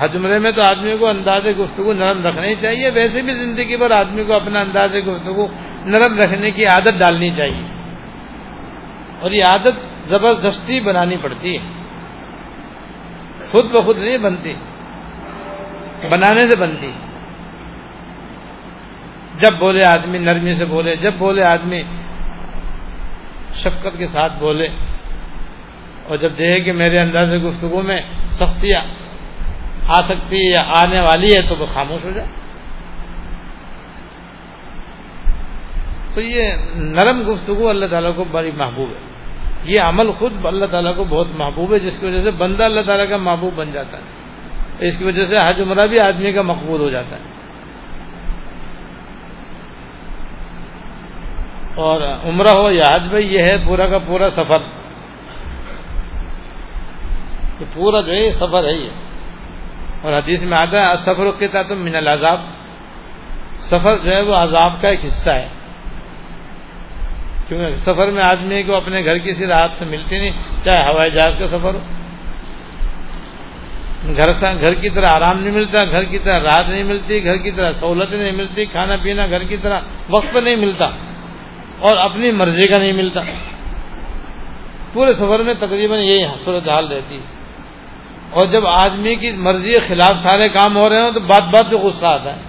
حج عمرے میں تو آدمی کو انداز گفتگو نرم رکھنی چاہیے، ویسے بھی زندگی پر آدمی کو اپنا انداز گفتگو نرم رکھنے کی عادت ڈالنی چاہیے۔ اور یہ عادت زبردستی بنانی پڑتی ہے۔ خود بخود نہیں بنتی، بنانے سے بنتی۔ جب بولے آدمی نرمی سے بولے، جب بولے آدمی شفقت کے ساتھ بولے، اور جب دیکھے کہ میرے انداز گفتگو میں سختیاں آ سکتی ہے یا آنے والی ہے تو وہ خاموش ہو جائے۔ تو یہ نرم گفتگو اللہ تعالیٰ کو بڑی محبوب ہے۔ یہ عمل خود اللہ تعالیٰ کو بہت محبوب ہے، جس کی وجہ سے بندہ اللہ تعالیٰ کا محبوب بن جاتا ہے۔ اس کی وجہ سے حج عمرہ بھی آدمی کا مقبول ہو جاتا ہے۔ اور عمرہ ہو یا حج بھائی، یہ ہے پورا کا پورا سفر۔ پورا جو ہے، یہ سفر ہے یہ۔ اور حدیث میں آتا ہے سفر کے تحت من العذاب۔ سفر جو ہے وہ عذاب کا ایک حصہ ہے۔ کیونکہ سفر میں آدمی کو اپنے گھر کی راحت سے ملتی نہیں، چاہے ہوائی جہاز کا سفر ہو۔ گھر گھر کی طرح آرام نہیں ملتا، گھر کی طرح راحت نہیں ملتی، گھر کی طرح سہولت نہیں ملتی، کھانا پینا گھر کی طرح وقت پہ نہیں ملتا اور اپنی مرضی کا نہیں ملتا۔ پورے سفر میں تقریباً یہی صورت حال رہتی ہے۔ اور جب آدمی کی مرضی کے خلاف سارے کام ہو رہے ہوں تو بات بات پہ غصہ آتا ہے۔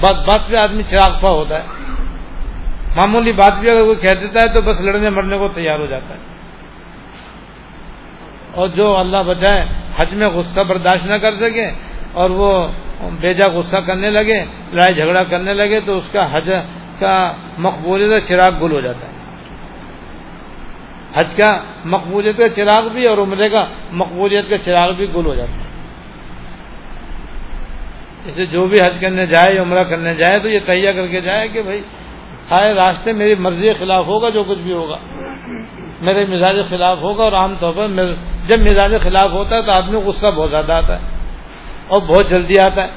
بات بات پہ آدمی چراغ ہوتا ہے۔ معمولی بات بھی اگر کوئی کہہ دیتا ہے تو بس لڑنے مرنے کو تیار ہو جاتا ہے۔ اور جو اللہ بچائے حج میں غصہ برداشت نہ کر سکے اور وہ بیجا غصہ کرنے لگے، لڑائی جھگڑا کرنے لگے تو اس کا حج کا مقبولیت چراغ گل ہو جاتا ہے۔ حج کا مقبولیت کا چراغ بھی اور عمرے کا مقبولیت کا چراغ بھی گل ہو جاتا ہے۔ اسے جو بھی حج کرنے جائے یا عمرہ کرنے جائے تو یہ تہیا کر کے جائے کہ بھائی سارے راستے میری مرضی کے خلاف ہوگا جو کچھ بھی ہوگا۔ میرے مزاج کے خلاف ہوگا اور عام طور پر جب مزاج کے خلاف ہوتا ہے تو آدمی غصہ بہت زیادہ آتا ہے اور بہت جلدی آتا ہے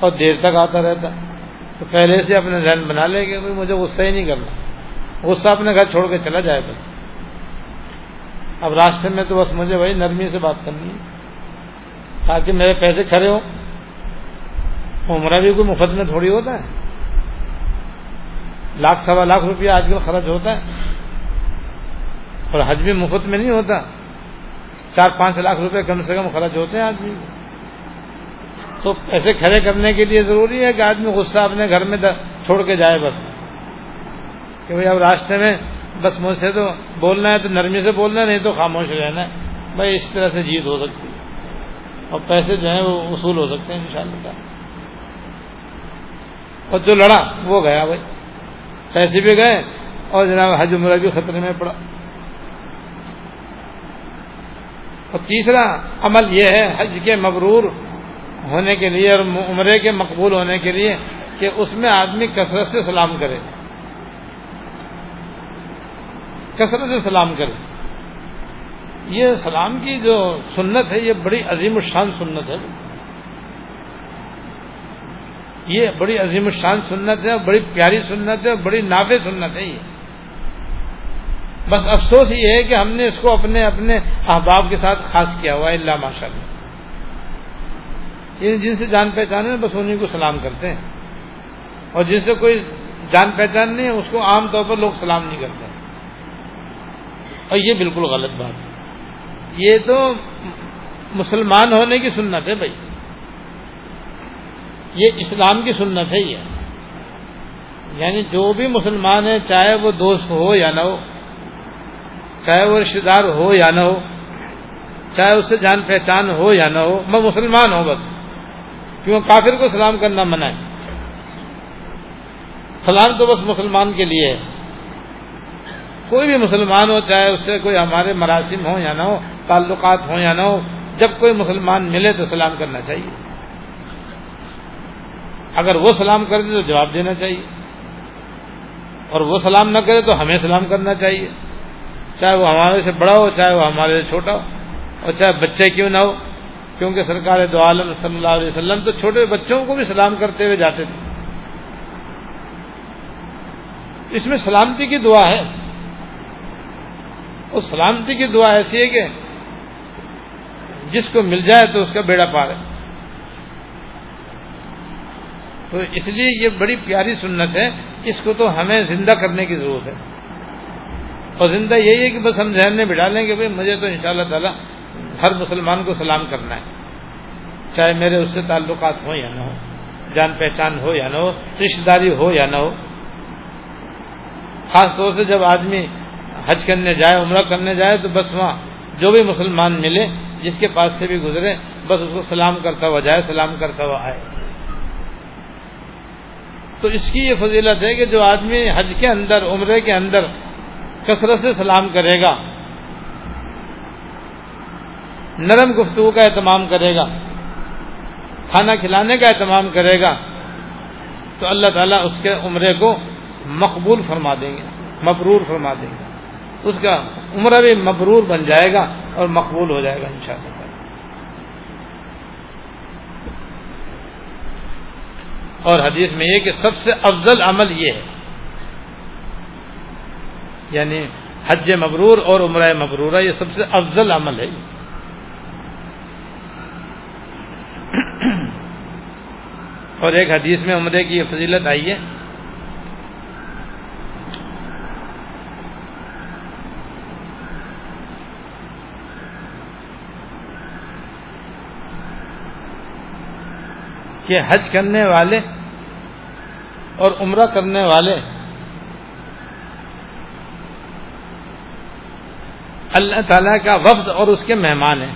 اور دیر تک آتا رہتا ہے۔ تو پہلے سے اپنے ذہن بنا لے کہ مجھے غصہ ہی نہیں کرنا۔ غصہ اپنے گھر چھوڑ کے چلا جائے بس۔ اب راستے میں تو بس مجھے وہی نرمی سے بات کرنی ہے۔ تاکہ میرے پیسے کھڑے ہوں۔ عمرہ بھی کوئی مفت میں تھوڑی ہوتا ہے۔ لاکھ سوا لاکھ روپیہ آج کل خرچ ہوتا ہے۔ اور حج بھی مفت میں نہیں ہوتا۔ چار پانچ لاکھ روپے کم سے کم خرچ ہوتے ہیں آدمی۔ تو پیسے کھڑے کرنے کے لیے ضروری ہے کہ آدمی غصہ اپنے گھر میں چھوڑ کے جائے بس۔ کہ بھائی اب راستے میں بس مجھ سے تو بولنا ہے تو نرمی سے بولنا ہے، نہیں تو خاموش رہنا ہے۔ بھائی، اس طرح سے جیت ہو سکتی ہے۔ اور پیسے جو ہیں وہ وصول ہو سکتے ہیں ان شاء اللہ اور جو لڑا، وہ گیا بھائی۔ پیسے بھی گئے اور جناب حج عمرہ بھی خطرے میں پڑا۔ اور تیسرا عمل یہ ہے حج کے مبرور ہونے کے لیے اور عمرے کے مقبول ہونے کے لیے کہ اس میں آدمی کثرت سے سلام کرے۔ کثرت سے سلام کرے۔ یہ سلام کی جو سنت ہے، یہ بڑی عظیم الشان سنت ہے۔ یہ بڑی عظیم الشان سنت ہے، بڑی پیاری سنت ہے، بڑی نافع سنت ہے یہ۔ بس افسوس یہ ہے کہ ہم نے اس کو اپنے اپنے احباب کے ساتھ خاص کیا ہوا ہے، اللہ ماشاء اللہ۔ یعنی جن سے جان پہچان ہے، بس انہیں کو سلام کرتے ہیں۔ اور جن سے کوئی جان پہچان نہیں ہے، اس کو عام طور پر لوگ سلام نہیں کرتے۔ اور یہ بالکل غلط بات ہے۔ یہ تو مسلمان ہونے کی سنت ہے بھائی۔ یہ اسلام کی سنت ہے یہ۔ یعنی جو بھی مسلمان ہے چاہے وہ دوست ہو یا نہ ہو، چاہے وہ رشتے دار ہو یا نہ ہو، چاہے اس سے جان پہچان ہو یا نہ ہو، میں مسلمان ہوں بس۔ کیوں؟ کافر کو سلام کرنا منع ہے۔ سلام تو بس مسلمان کے لیے ہے۔ کوئی بھی مسلمان ہو، چاہے اس سے کوئی ہمارے مراسم ہوں یا نہ ہو تعلقات ہوں یا نہ ہو جب کوئی مسلمان ملے تو سلام کرنا چاہیے۔ اگر وہ سلام کر دے تو جواب دینا چاہیے۔ اور وہ سلام نہ کرے تو ہمیں سلام کرنا چاہیے۔ چاہے وہ ہمارے سے بڑا ہو، چاہے وہ ہمارے سے چھوٹا ہو۔ اور چاہے بچے کیوں نہ ہو، کیونکہ سرکار دو عالم صلی اللہ علیہ وسلم تو چھوٹے بچوں کو بھی سلام کرتے ہوئے جاتے تھے۔ اس میں سلامتی کی دعا ہے۔ اور سلامتی کی دعا ایسی ہے کہ جس کو مل جائے تو اس کا بیڑا پار ہے تو اس لیے یہ بڑی پیاری سنت ہے، اس کو تو ہمیں زندہ کرنے کی ضرورت ہے۔ اور زندہ یہی ہے کہ بس ہم ذہن میں بٹھا لیں کہ بھائی مجھے تو ان شاء اللہ ہر مسلمان کو سلام کرنا ہے۔ چاہے میرے اس سے تعلقات ہوں یا نہ ہو جان پہچان ہو یا نہ ہو رشتے داری ہو یا نہ ہو۔ خاص طور سے جب آدمی حج کرنے جائے، عمرہ کرنے جائے تو بس وہاں جو بھی مسلمان ملے، جس کے پاس سے بھی گزرے، بس اس کو سلام کرتا ہوا جائے، سلام کرتا ہوا آئے۔ تو اس کی یہ فضیلت ہے کہ جو آدمی حج کے اندر، عمرے کے اندر کثرت سے سلام کرے گا، نرم گفتگو کا اہتمام کرے گا، کھانا کھلانے کا اہتمام کرے گا، تو اللہ تعالیٰ اس کے عمرے کو مقبول فرما دیں گے، مبرور فرما دیں گے۔ اس کا عمرہ بھی مبرور بن جائے گا اور مقبول ہو جائے گا ان شاء اللہ اور حدیث میں یہ کہ سب سے افضل عمل یہ ہے یعنی حج مبرور اور عمرہ مبرورہ یہ سب سے افضل عمل ہے۔ اور ایک حدیث میں عمرے کی یہ فضیلت آئی ہے۔ کہ حج کرنے والے اور عمرہ کرنے والے اللہ تعالیٰ کا وفد اور اس کے مہمان ہیں۔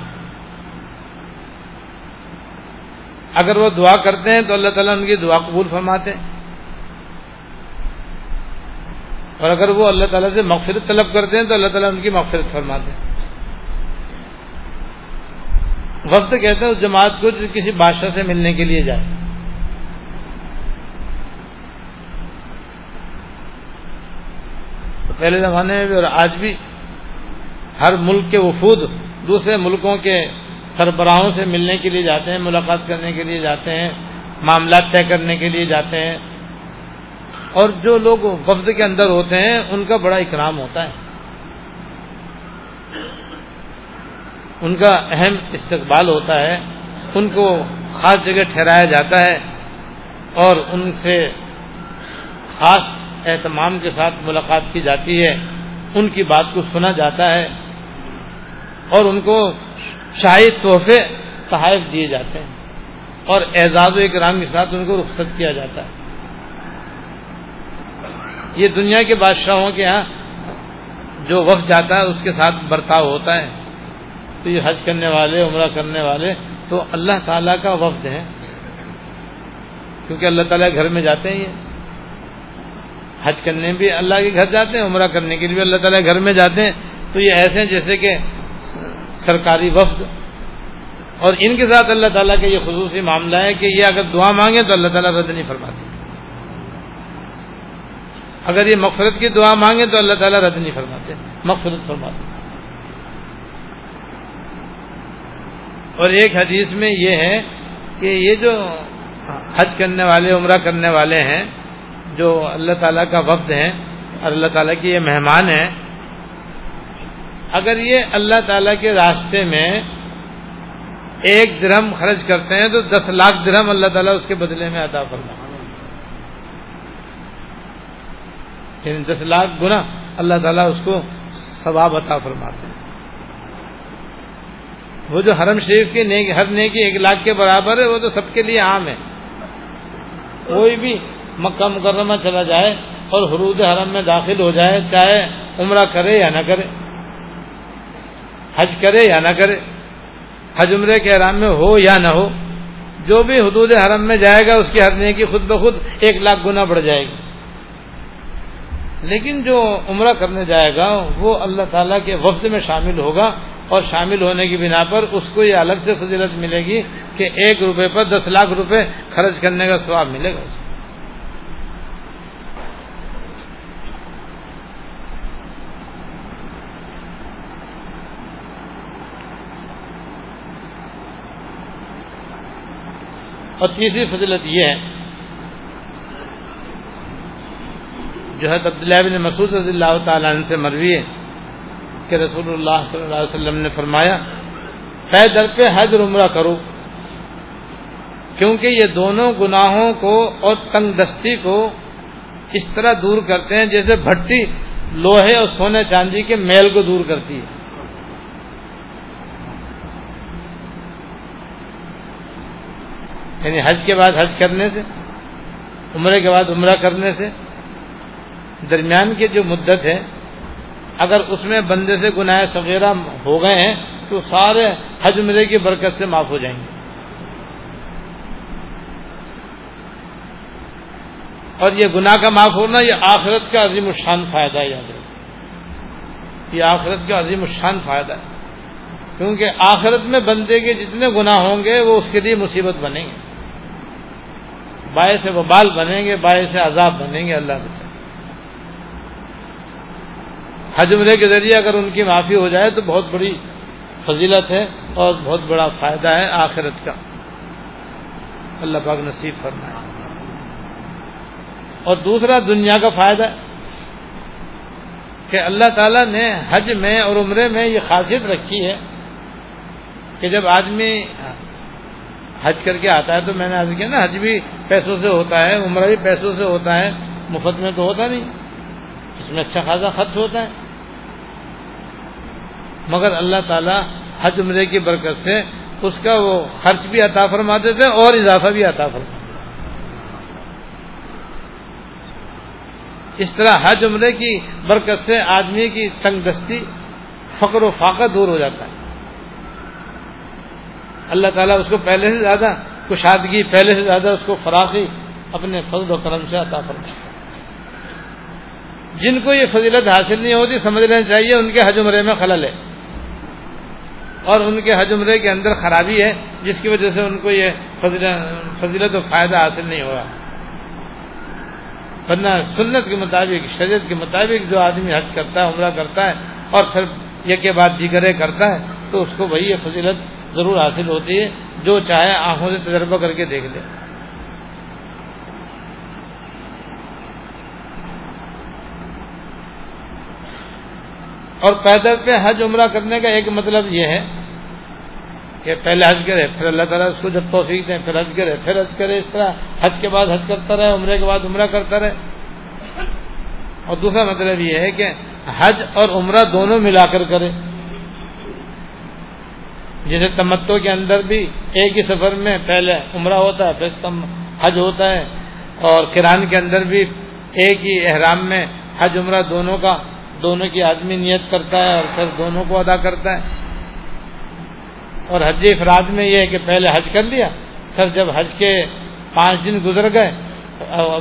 اگر وہ دعا کرتے ہیں تو اللہ تعالیٰ ان کی دعا قبول فرماتے ہیں۔ اور اگر وہ اللہ تعالیٰ سے مغفرت طلب کرتے ہیں تو اللہ تعالیٰ ان کی مغفرت فرماتے ہیں۔ وقت کہتے ہیں اس جماعت کو کسی بادشاہ سے ملنے کے لیے جائے۔ پہلے زمانے میں بھی اور آج بھی ہر ملک کے وفود دوسرے ملکوں کے سربراہوں سے ملنے کے لیے جاتے ہیں، ملاقات کرنے کے لیے جاتے ہیں، معاملات طے کرنے کے لیے جاتے ہیں۔ اور جو لوگ وفد کے اندر ہوتے ہیں، ان کا بڑا اکرام ہوتا ہے۔ ان کا اہم استقبال ہوتا ہے، ان کو خاص جگہ ٹھہرایا جاتا ہے اور ان سے خاص اہتمام کے ساتھ ملاقات کی جاتی ہے، ان کی بات کو سنا جاتا ہے اور ان کو شاہی تحفے تحائف دیے جاتے ہیں اور اعزاز و اکرام کے ساتھ ان کو رخصت کیا جاتا ہے۔ یہ دنیا کے بادشاہوں کے ہاں جو وقت جاتا ہے، اس کے ساتھ برتاؤ ہوتا ہے۔ تو یہ حج کرنے والے، عمرہ کرنے والے، تو اللہ تعالیٰ کا وفد ہے کیونکہ اللہ تعالیٰ گھر میں جاتے ہیں۔ یہ حج کرنے بھی اللہ کے گھر جاتے ہیں، عمرہ کرنے کے لیے بھی اللہ تعالیٰ گھر میں جاتے ہیں۔ تو یہ ایسے ہیں جیسے کہ سرکاری وفد۔ اور ان کے ساتھ اللہ تعالیٰ کا یہ خصوصی معاملہ ہے کہ یہ اگر دعا مانگے تو اللہ تعالیٰ رد نہیں فرماتے۔ اگر یہ مغفرت کی دعا مانگے تو اللہ تعالیٰ رد نہیں فرماتے، مغفرت فرماتے۔ اور ایک حدیث میں یہ ہے کہ یہ جو حج کرنے والے، عمرہ کرنے والے ہیں، جو اللہ تعالیٰ کا وقت ہیں اور اللہ تعالیٰ کے یہ مہمان ہیں، اگر یہ اللہ تعالیٰ کے راستے میں ایک درہم خرچ کرتے ہیں تو دس لاکھ درہم اللہ تعالیٰ اس کے بدلے میں عطا فرما یعنی دس لاکھ گنا اللہ تعالیٰ اس کو ثواب عطا فرماتے ہیں۔ وہ جو حرم شریف کی نیک ہر نیکی ایک لاکھ کے برابر ہے، وہ تو سب کے لیے عام ہے۔ کوئی بھی مکہ مکرمہ چلا جائے اور حرود حرم میں داخل ہو جائے، چاہے عمرہ کرے یا نہ کرے، حج کرے یا نہ کرے، حج عمرے کے حرام میں ہو یا نہ ہو، جو بھی حدود حرم میں جائے گا، اس کی ہر نیکی خود بخود ایک لاکھ گنا بڑھ جائے گی۔ لیکن جو عمرہ کرنے جائے گا، وہ اللہ تعالیٰ کے وفد میں شامل ہوگا۔ اور شامل ہونے کی بنا پر اس کو یہ الگ سے فضیلت ملے گی کہ ایک روپے پر دس لاکھ روپے خرچ کرنے کا ثواب ملے گا۔ اسے اور تیسری فضیلت یہ ہے جو ہے عبداللہ بن مسعود رضی اللہ تعالیٰ عنہ سے مروی ہے۔ کہ رسول اللہ صلی اللہ علیہ وسلم نے فرمایا پے در پہ حج عمرہ کرو، کیونکہ یہ دونوں گناہوں کو اور تنگ دستی کو اس طرح دور کرتے ہیں جیسے بھٹی لوہے اور سونے چاندی کے میل کو دور کرتی ہے۔ یعنی حج کے بعد حج کرنے سے، عمرے کے بعد عمرہ کرنے سے، درمیان کی جو مدت ہے اگر اس میں بندے سے گناہ وغیرہ ہو گئے ہیں، تو سارے حج عمرے کی برکت سے معاف ہو جائیں گے۔ اور یہ گناہ کا معاف ہونا یہ آخرت کا عظیم الشان فائدہ ہے، یاد یہ آخرت کا عظیم الشان فائدہ ہے۔ کیونکہ آخرت میں بندے کے جتنے گناہ ہوں گے، وہ اس کے لیے مصیبت بنیں گے۔ باعث وبال بنیں گے، باعث عذاب بنیں گے، اللہ بچا حج عمرے کے ذریعے اگر ان کی معافی ہو جائے تو بہت بڑی فضیلت ہے اور بہت بڑا فائدہ ہے آخرت کا۔ اللہ پاک نصیب فرمائے۔ اور دوسرا دنیا کا فائدہ کہ اللہ تعالیٰ نے حج میں اور عمرے میں یہ خاصیت رکھی ہے کہ جب آدمی حج کر کے آتا ہے تو میں نے آج کیا نا، حج بھی پیسوں سے ہوتا ہے، عمرہ بھی پیسوں سے ہوتا ہے، مفت میں تو ہوتا نہیں، اس میں اچھا خاصا خرچ ہوتا ہے۔ مگر اللہ تعالیٰ حج عمرے کی برکت سے اس کا وہ خرچ بھی عطا فرماتے تھے اور اضافہ بھی عطا فرماتے اس طرح حج عمرے کی برکت سے آدمی کی تنگ دستی فقر و فاقہ دور ہو جاتا ہے۔ اللہ تعالیٰ اس کو پہلے سے زیادہ کشادگی، پہلے سے زیادہ اس کو فراخی اپنے فضل و کرم سے عطا فرماتا جن کو یہ فضیلت حاصل نہیں ہوتی، سمجھ لینا چاہیے ان کے حج عمرے میں خلل ہے۔ اور ان کے حج عمرے کے اندر خرابی ہے، جس کی وجہ سے ان کو یہ فضیلت و فائدہ حاصل نہیں ہوا۔ ورنہ سنت کے مطابق، شریعت کے مطابق جو آدمی حج کرتا ہے، عمرہ کرتا ہے، اور پھر یہ کے بعد دیگرے کرتا ہے، تو اس کو وہی یہ فضیلت ضرور حاصل ہوتی ہے، جو چاہے آنکھوں سے تجربہ کر کے دیکھ لے۔ اور پیدل پہ حج عمرہ کرنے کا ایک مطلب یہ ہے کہ پہلے حج کرے، پھر اللہ تعالیٰ اس کو جب توفیق دیں، پھر حج کرے، پھر حج کرے، اس طرح حج کے بعد حج کرتا رہے، عمرے کے بعد عمرہ کرتا رہے۔ اور دوسرا مطلب یہ ہے کہ حج اور عمرہ دونوں ملا کر کرے۔ جیسے تمتو کے اندر بھی ایک ہی سفر میں پہلے عمرہ ہوتا ہے، پھر حج ہوتا ہے۔ اور کران کے اندر بھی ایک ہی احرام میں حج عمرہ دونوں کا دونوں کی آدمی نیت کرتا ہے اور پھر دونوں کو ادا کرتا ہے۔ اور حج افراد میں یہ ہے کہ پہلے حج کر لیا، پھر جب حج کے پانچ دن گزر گئے،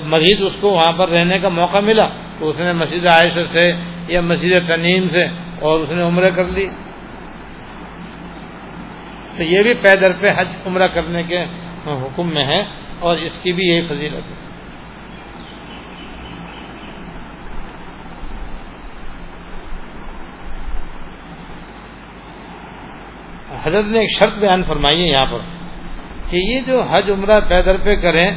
مزید اس کو وہاں پر رہنے کا موقع ملا۔ تو اس نے مسجد عائشہ سے یا مسجد تنیم سے اور اس نے عمرہ کر لی۔ تو یہ بھی پیدر پہ حج عمرہ کرنے کے حکم میں ہے اور اس کی بھی یہی فضیلت ہے۔ حضرت نے ایک شرط بیان فرمائی ہے یہاں پر کہ یہ جو حج عمرہ پیدر پہ کریں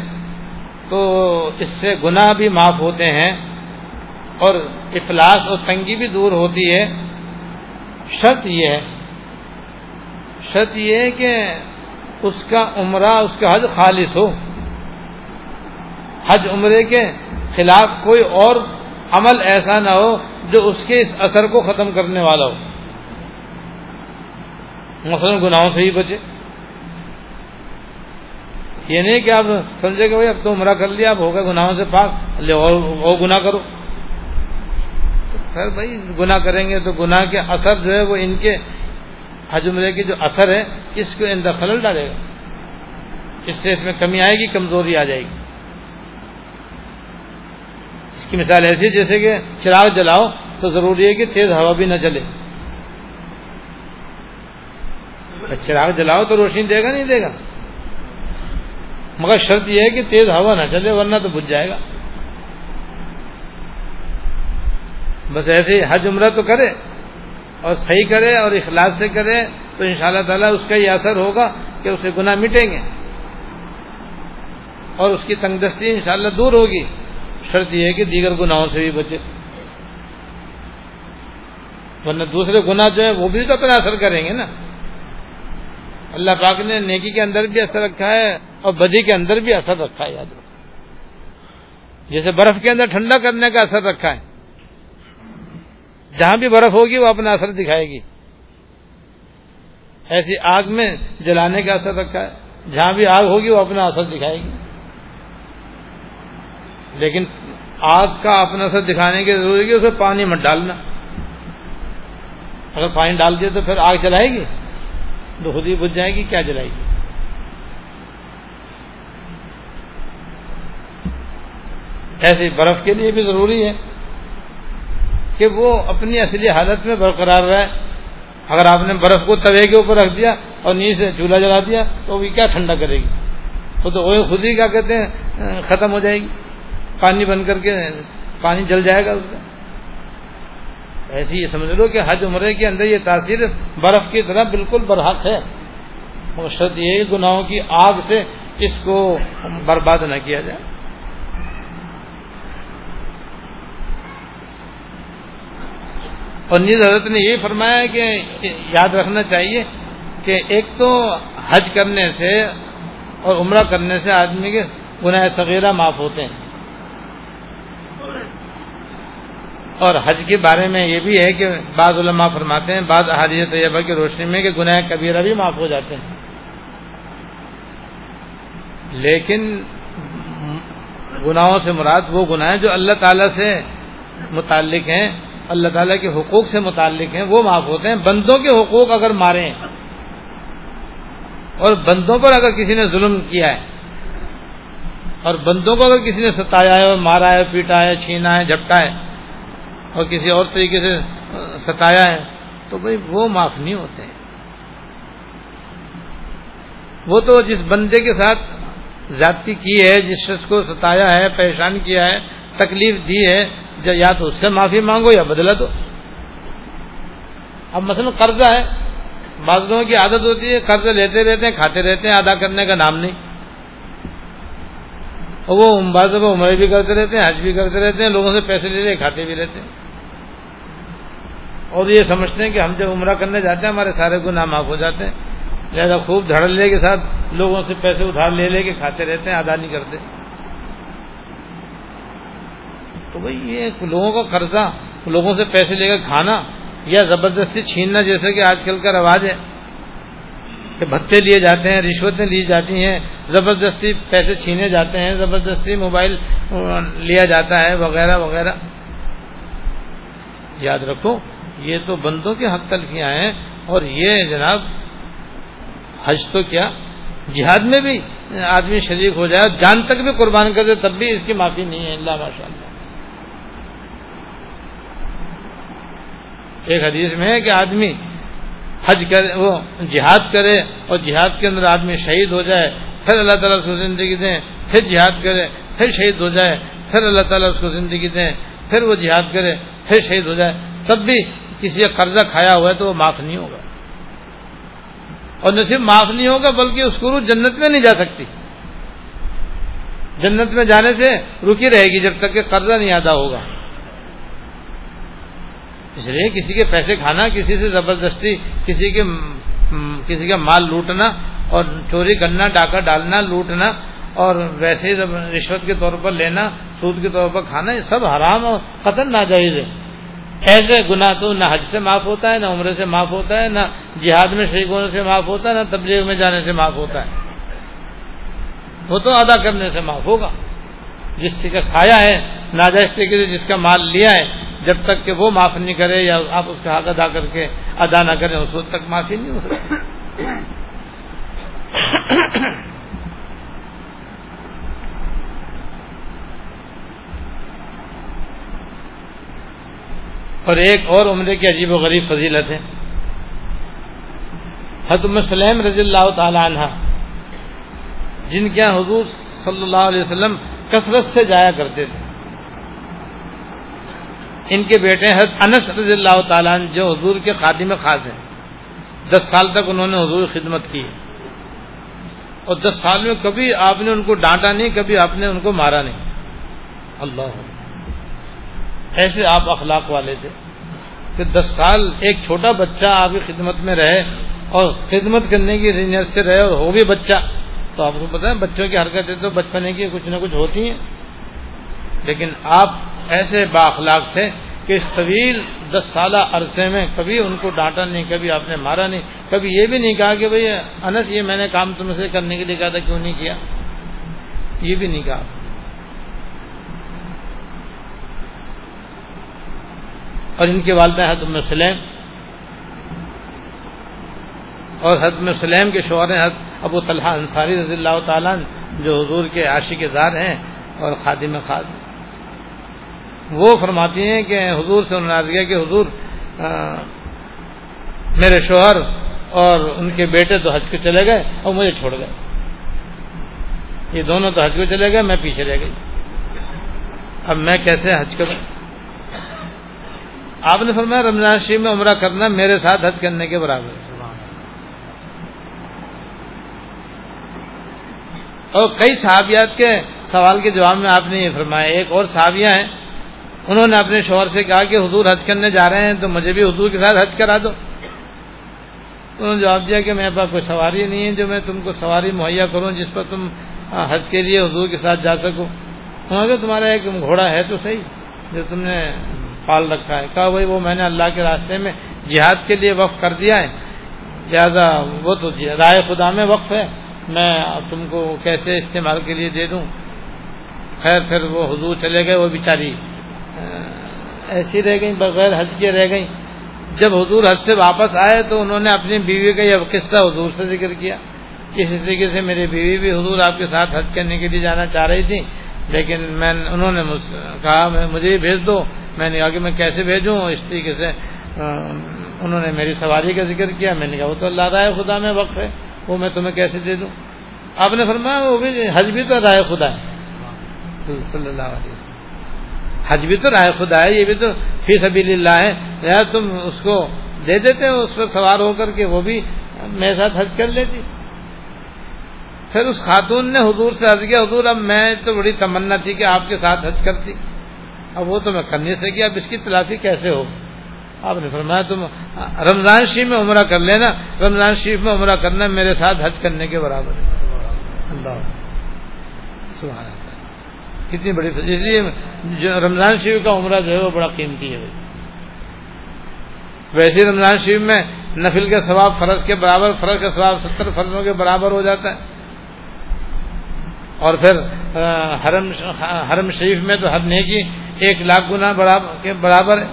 تو اس سے گناہ بھی معاف ہوتے ہیں اور افلاس اور تنگی بھی دور ہوتی ہے۔ شرط یہ ہے، شرط یہ ہے کہ اس کا عمرہ، اس کا حج خالص ہو۔ حج عمرے کے خلاف کوئی اور عمل ایسا نہ ہو جو اس کے اس اثر کو ختم کرنے والا ہو۔ مثلاً گناہوں سے ہی بچے۔ یہ نہیں کہ آپ سمجھے کہ بھائی اب تو عمرہ کر لیا، اب ہوگا گناہوں سے پاک، لے اور گناہ کرو۔ خیر بھائی گناہ کریں گے تو گناہ کے اثر جو ہے وہ ان کے حج عمرے کی جو اثر ہے، اس کو اندر خلل ڈالے گا۔ اس سے اس میں کمی آئے گی، کمزوری آ جائے گی۔ اس کی مثال ایسی ہے جیسے کہ چراغ جلاؤ تو ضروری ہے کہ تیز ہوا بھی نہ جلے۔ چراغ جلاؤ تو روشنی دے گا نہیں دے گا؟ مگر شرط یہ ہے کہ تیز ہوا نہ چلے ورنہ تو بجھ جائے گا۔ بس ایسے ہی حج عمرہ تو کرے اور صحیح کرے اور اخلاص سے کرے تو ان شاء اللہ تعالیٰ اس کا یہ اثر ہوگا کہ اسے گناہ مٹیں گے۔ اور اس کی تنگ دستی ان شاء اللہ دور ہوگی۔ شرط یہ ہے کہ دیگر گناہوں سے بھی بچے۔ ورنہ دوسرے گناہ جو ہیں وہ بھی تو اپنا اثر کریں گے نا۔ اللہ پاک نے نیکی کے اندر بھی اثر رکھا ہے اور بدی کے اندر بھی اثر رکھا ہے، یاد رکھو۔ جیسے برف کے اندر ٹھنڈا کرنے کا اثر رکھا ہے۔ جہاں بھی برف ہوگی، وہ اپنا اثر دکھائے گی۔ ایسی آگ میں جلانے کا اثر رکھا ہے۔ جہاں بھی آگ ہوگی، وہ اپنا اثر دکھائے گی۔ لیکن آگ کا اپنا اثر دکھانے کی ضروری ہے اسے پانی مت ڈالنا۔ اگر پانی ڈال دیا تو پھر آگ جلائے گی؟ تو خود ہی بجھ جائے گی، کیا جلائے گی؟ ایسے برف کے لیے بھی ضروری ہے کہ وہ اپنی اصلی حالت میں برقرار رہے۔ اگر آپ نے برف کو توے کے اوپر رکھ دیا اور نیچے چولہا جلا دیا، تو وہ کیا ٹھنڈا کرے گی؟ وہ تو وہ خود ہی کیا کہتے ہیں، ختم ہو جائے گی۔ پانی بن کر کے پانی جل جائے گا اس کا ایسی یہ سمجھ لو کہ حج عمرے کے اندر یہ تاثیر برف کی طرح بالکل برحق ہے۔ مقصد یہ گناہوں کی آگ سے اس کو برباد نہ کیا جائے۔ اور نیز حضرت نے یہ فرمایا کہ یاد رکھنا چاہیے کہ ایک تو حج کرنے سے اور عمرہ کرنے سے آدمی کے گناہ صغیرہ معاف ہوتے ہیں۔ اور حج کے بارے میں یہ بھی ہے کہ بعض علماء فرماتے ہیں، بعض احادیث طیبہ کی روشنی میں کہ گناہ کبیرہ بھی معاف ہو جاتے ہیں۔ لیکن گناہوں سے مراد وہ گناہ جو اللہ تعالی سے متعلق ہیں، اللہ تعالیٰ کے حقوق سے متعلق ہیں، وہ معاف ہوتے ہیں۔ بندوں کے حقوق اگر مارے ہیں اور بندوں پر اگر کسی نے ظلم کیا ہے، اور بندوں کو اگر کسی نے ستایا ہے، مارا ہے، پیٹا ہے، چھینا ہے، جھپٹا ہے اور کسی اور طریقے سے ستایا ہے، تو بھائی وہ معاف نہیں ہوتے ہیں۔ وہ تو جس بندے کے ساتھ زیادتی کی ہے، جس شخص کو ستایا ہے، پریشان کیا ہے، تکلیف دی ہے یا تو اس سے معافی مانگو یا بدلا دو۔ اب مثلا قرضہ ہے، بعض لوگوں کی عادت ہوتی ہے قرض لیتے رہتے ہیں، کھاتے رہتے ہیں، ادا کرنے کا نام نہیں۔ اور وہ بعض دفعہ عمرے بھی کرتے رہتے ہیں، حج بھی کرتے رہتے ہیں، لوگوں سے پیسے لے لے، کھاتے بھی رہتے ہیں۔ اور یہ سمجھتے ہیں کہ ہم جب عمرہ کرنے جاتے ہیں، ہمارے سارے گناہ معاف ہو جاتے ہیں۔ لہٰذا خوب دھڑ لے کے ساتھ لوگوں سے پیسے ادھار لے لے کے کھاتے رہتے ہیں، ادا نہیں کرتے۔ تو بھائی یہ لوگوں کا قرضہ، لوگوں سے پیسے لے کر کھانا یا زبردستی چھیننا جیسے کہ آج کل کا رواج ہے۔ کہ بھتے لیے جاتے ہیں، رشوتیں لی جاتی ہیں، زبردستی پیسے چھینے جاتے ہیں، زبردستی موبائل لیا جاتا ہے، وغیرہ وغیرہ۔ یاد رکھو، یہ تو بندوں کے حق تلفیاں ہیں۔ اور یہ جناب، حج تو کیا؟ جہاد میں بھی آدمی شریک ہو جائے جان تک بھی قربان کر دے، تب بھی اس کی معافی نہیں ہے۔ اللہ ماشاء اللہ ایک حدیث میں ہے کہ آدمی حج کرے، وہ جہاد کرے اور جہاد کے اندر آدمی شہید ہو جائے، پھر اللہ تعالیٰ اس کو زندگی دیں، پھر جہاد کرے، پھر شہید ہو جائے، پھر اللہ تعالیٰ اس کو زندگی دیں، پھر وہ جہاد کرے، پھر شہید ہو جائے۔ تب بھی کسی کا قرضہ کھایا ہوا ہے تو وہ معاف نہیں ہوگا۔ اور نہ صرف معاف نہیں ہوگا، بلکہ اس کو جنت میں نہیں جا سکتی۔ جنت میں جانے سے رکی رہے گی جب تک کہ قرضہ نہیں ادا ہوگا۔ اس لیے کسی کے پیسے کھانا، کسی سے زبردستی، کسی کے کسی کا مال لوٹنا اور چوری کرنا، ڈاکہ ڈالنا، لوٹنا اور ویسے رشوت کے طور پر لینا، سود کے طور پر کھانا، یہ سب حرام اور قتل ناجائز ہے۔ ایسے گناہ تو نہ حج سے معاف ہوتا ہے، نہ عمرے سے معاف ہوتا ہے، نہ جہاد میں شریک ہونے سے معاف ہوتا ہے، نہ تبلیغ میں جانے سے معاف ہوتا ہے۔ وہ تو ادا کرنے سے معاف ہوگا۔ جس سے کا کھایا ہے، ناجائز طریقے سے جس کا مال لیا ہے جب تک کہ وہ معاف نہیں کرے یا آپ اس کا حق ادا کر کے ادا نہ کریں، اس وقت تک معافی نہیں ہو سکتی۔ اور ایک اور عمرے کی عجیب و غریب فضیلت ہے۔ حتم سلیم رضی اللہ تعالی عنہ، جن کے حضور صلی اللہ علیہ وسلم کثرت سے جایا کرتے تھے۔ ان کے بیٹے حضرت انس رضی اللہ تعالیٰ جو حضور کے خادم خاص ہیں۔ دس سال تک انہوں نے حضور خدمت کی اور دس سال میں کبھی آپ نے ان کو ڈانٹا نہیں، کبھی آپ نے ان کو مارا نہیں۔ اللہ۔ ایسے آپ اخلاق والے تھے کہ دس سال ایک چھوٹا بچہ آپ کی خدمت میں رہے اور خدمت کرنے کی ریجنس سے رہے اور ہو بھی بچہ، تو آپ کو پتا ہے بچوں کی حرکتیں تو بچپنے کی کچھ نہ کچھ ہوتی ہیں۔ لیکن آپ ایسے با اخلاق تھے کہ اس طویل دس سالہ عرصے میں کبھی ان کو ڈانٹا نہیں، کبھی آپ نے مارا نہیں، کبھی یہ بھی نہیں کہا کہ بھائی انس، یہ میں نے کام تم سے کرنے کے لیے کہا تھا، کیوں نہیں کیا؟ یہ بھی نہیں کہا۔ اور ان کے والدہ حضم سلیم اور حضم سلیم کے شوہر حضرت ابو طلحہ انصاری رضی اللہ تعالیٰ جو حضور کے عاشق زار ہیں اور خادم خاص۔ وہ فرماتی ہیں کہ حضور سے انہوں نے کہ حضور میرے شوہر اور ان کے بیٹے تو حج کو چلے گئے اور مجھے چھوڑ گئے۔ یہ دونوں تو حج کو چلے گئے، میں پیچھے رہ گئی۔ اب میں کیسے حج کروں؟ آپ نے فرمایا رمضان شریف میں عمرہ کرنا میرے ساتھ حج کرنے کے برابر۔ ہے اور کئی صحابیات کے سوال کے جواب میں آپ نے یہ فرمایا، ایک اور صحابیاں ہیں انہوں نے اپنے شوہر سے کہا کہ حضور حج کرنے جا رہے ہیں تو مجھے بھی حضور کے ساتھ حج کرا دو۔ انہوں نے جواب دیا کہ میرے پاس کوئی سواری نہیں ہے جو میں تم کو سواری مہیا کروں جس پر تم حج کے لیے حضور کے ساتھ جا سکو۔ انہوں نے تمہارا ایک گھوڑا ہے تو صحیح جو تم نے پال رکھا ہے۔ کہا بھائی وہ میں نے اللہ کے راستے میں جہاد کے لیے وقف کر دیا ہے۔ لہٰذا وہ تو جی، رائے خدا میں وقف ہے۔ میں تم کو کیسے استعمال کے لیے دے دوں؟ خیر، پھر وہ حضور چلے گئے، وہ بیچاری۔ ایسی رہ گئیں، بغیر حج کے رہ گئیں۔ جب حضور حج سے واپس آئے تو انہوں نے اپنی بیوی کا یہ قصہ حضور سے ذکر کیا۔ اسی طریقے سے میری بیوی بھی حضور آپ کے ساتھ حج کرنے کے لیے جانا چاہ رہی تھی، لیکن میں، انہوں نے کہا، مجھے بھیج دو، میں نے کہا کہ میں کیسے بھیجوں؟ اس طریقے سے انہوں نے میری سواری کا ذکر کیا۔ میں نے کہا، وہ تو اللہ رائے خدا میں وقف ہے، وہ میں تمہیں کیسے دے دوں؟ آپ نے فرمایا، وہ بھی حج بھی تو رائے خدا ہے۔ صلی اللہ علیہ وسلم۔ حج بھی تو رائے خدا ہے، یہ بھی تو فی سبیل اللہ ہے۔ یا تم اس کو دے دیتے اس پر سوار ہو کر کے وہ بھی میرے ساتھ حج کر لیتی۔ پھر اس خاتون نے حضور سے حج کیا، حضور اب میں تو بڑی تمنا تھی کہ آپ کے ساتھ حج کرتی۔ اب وہ تو میں کرنے سے کیا، اب اس کی تلافی کیسے ہو آپ نے فرمایا، تم رمضان شریف میں عمرہ کر لینا۔ رمضان شریف میں عمرہ کرنا میرے ساتھ حج کرنے کے برابر ہے۔ اللہ۔ سبحان کتنی بڑی اس لیے جو رمضان شریف کا عمرہ جو ہے وہ بڑا قیمتی ہے ویسے رمضان شریف میں نفل کے ثواب فرض کے برابر، فرض کا ثواب ستر فرضوں کے برابر ہو جاتا ہے۔ اور پھر حرم حرم شریف میں تو ہر نیکی ایک لاکھ گنا کے برابر ہے۔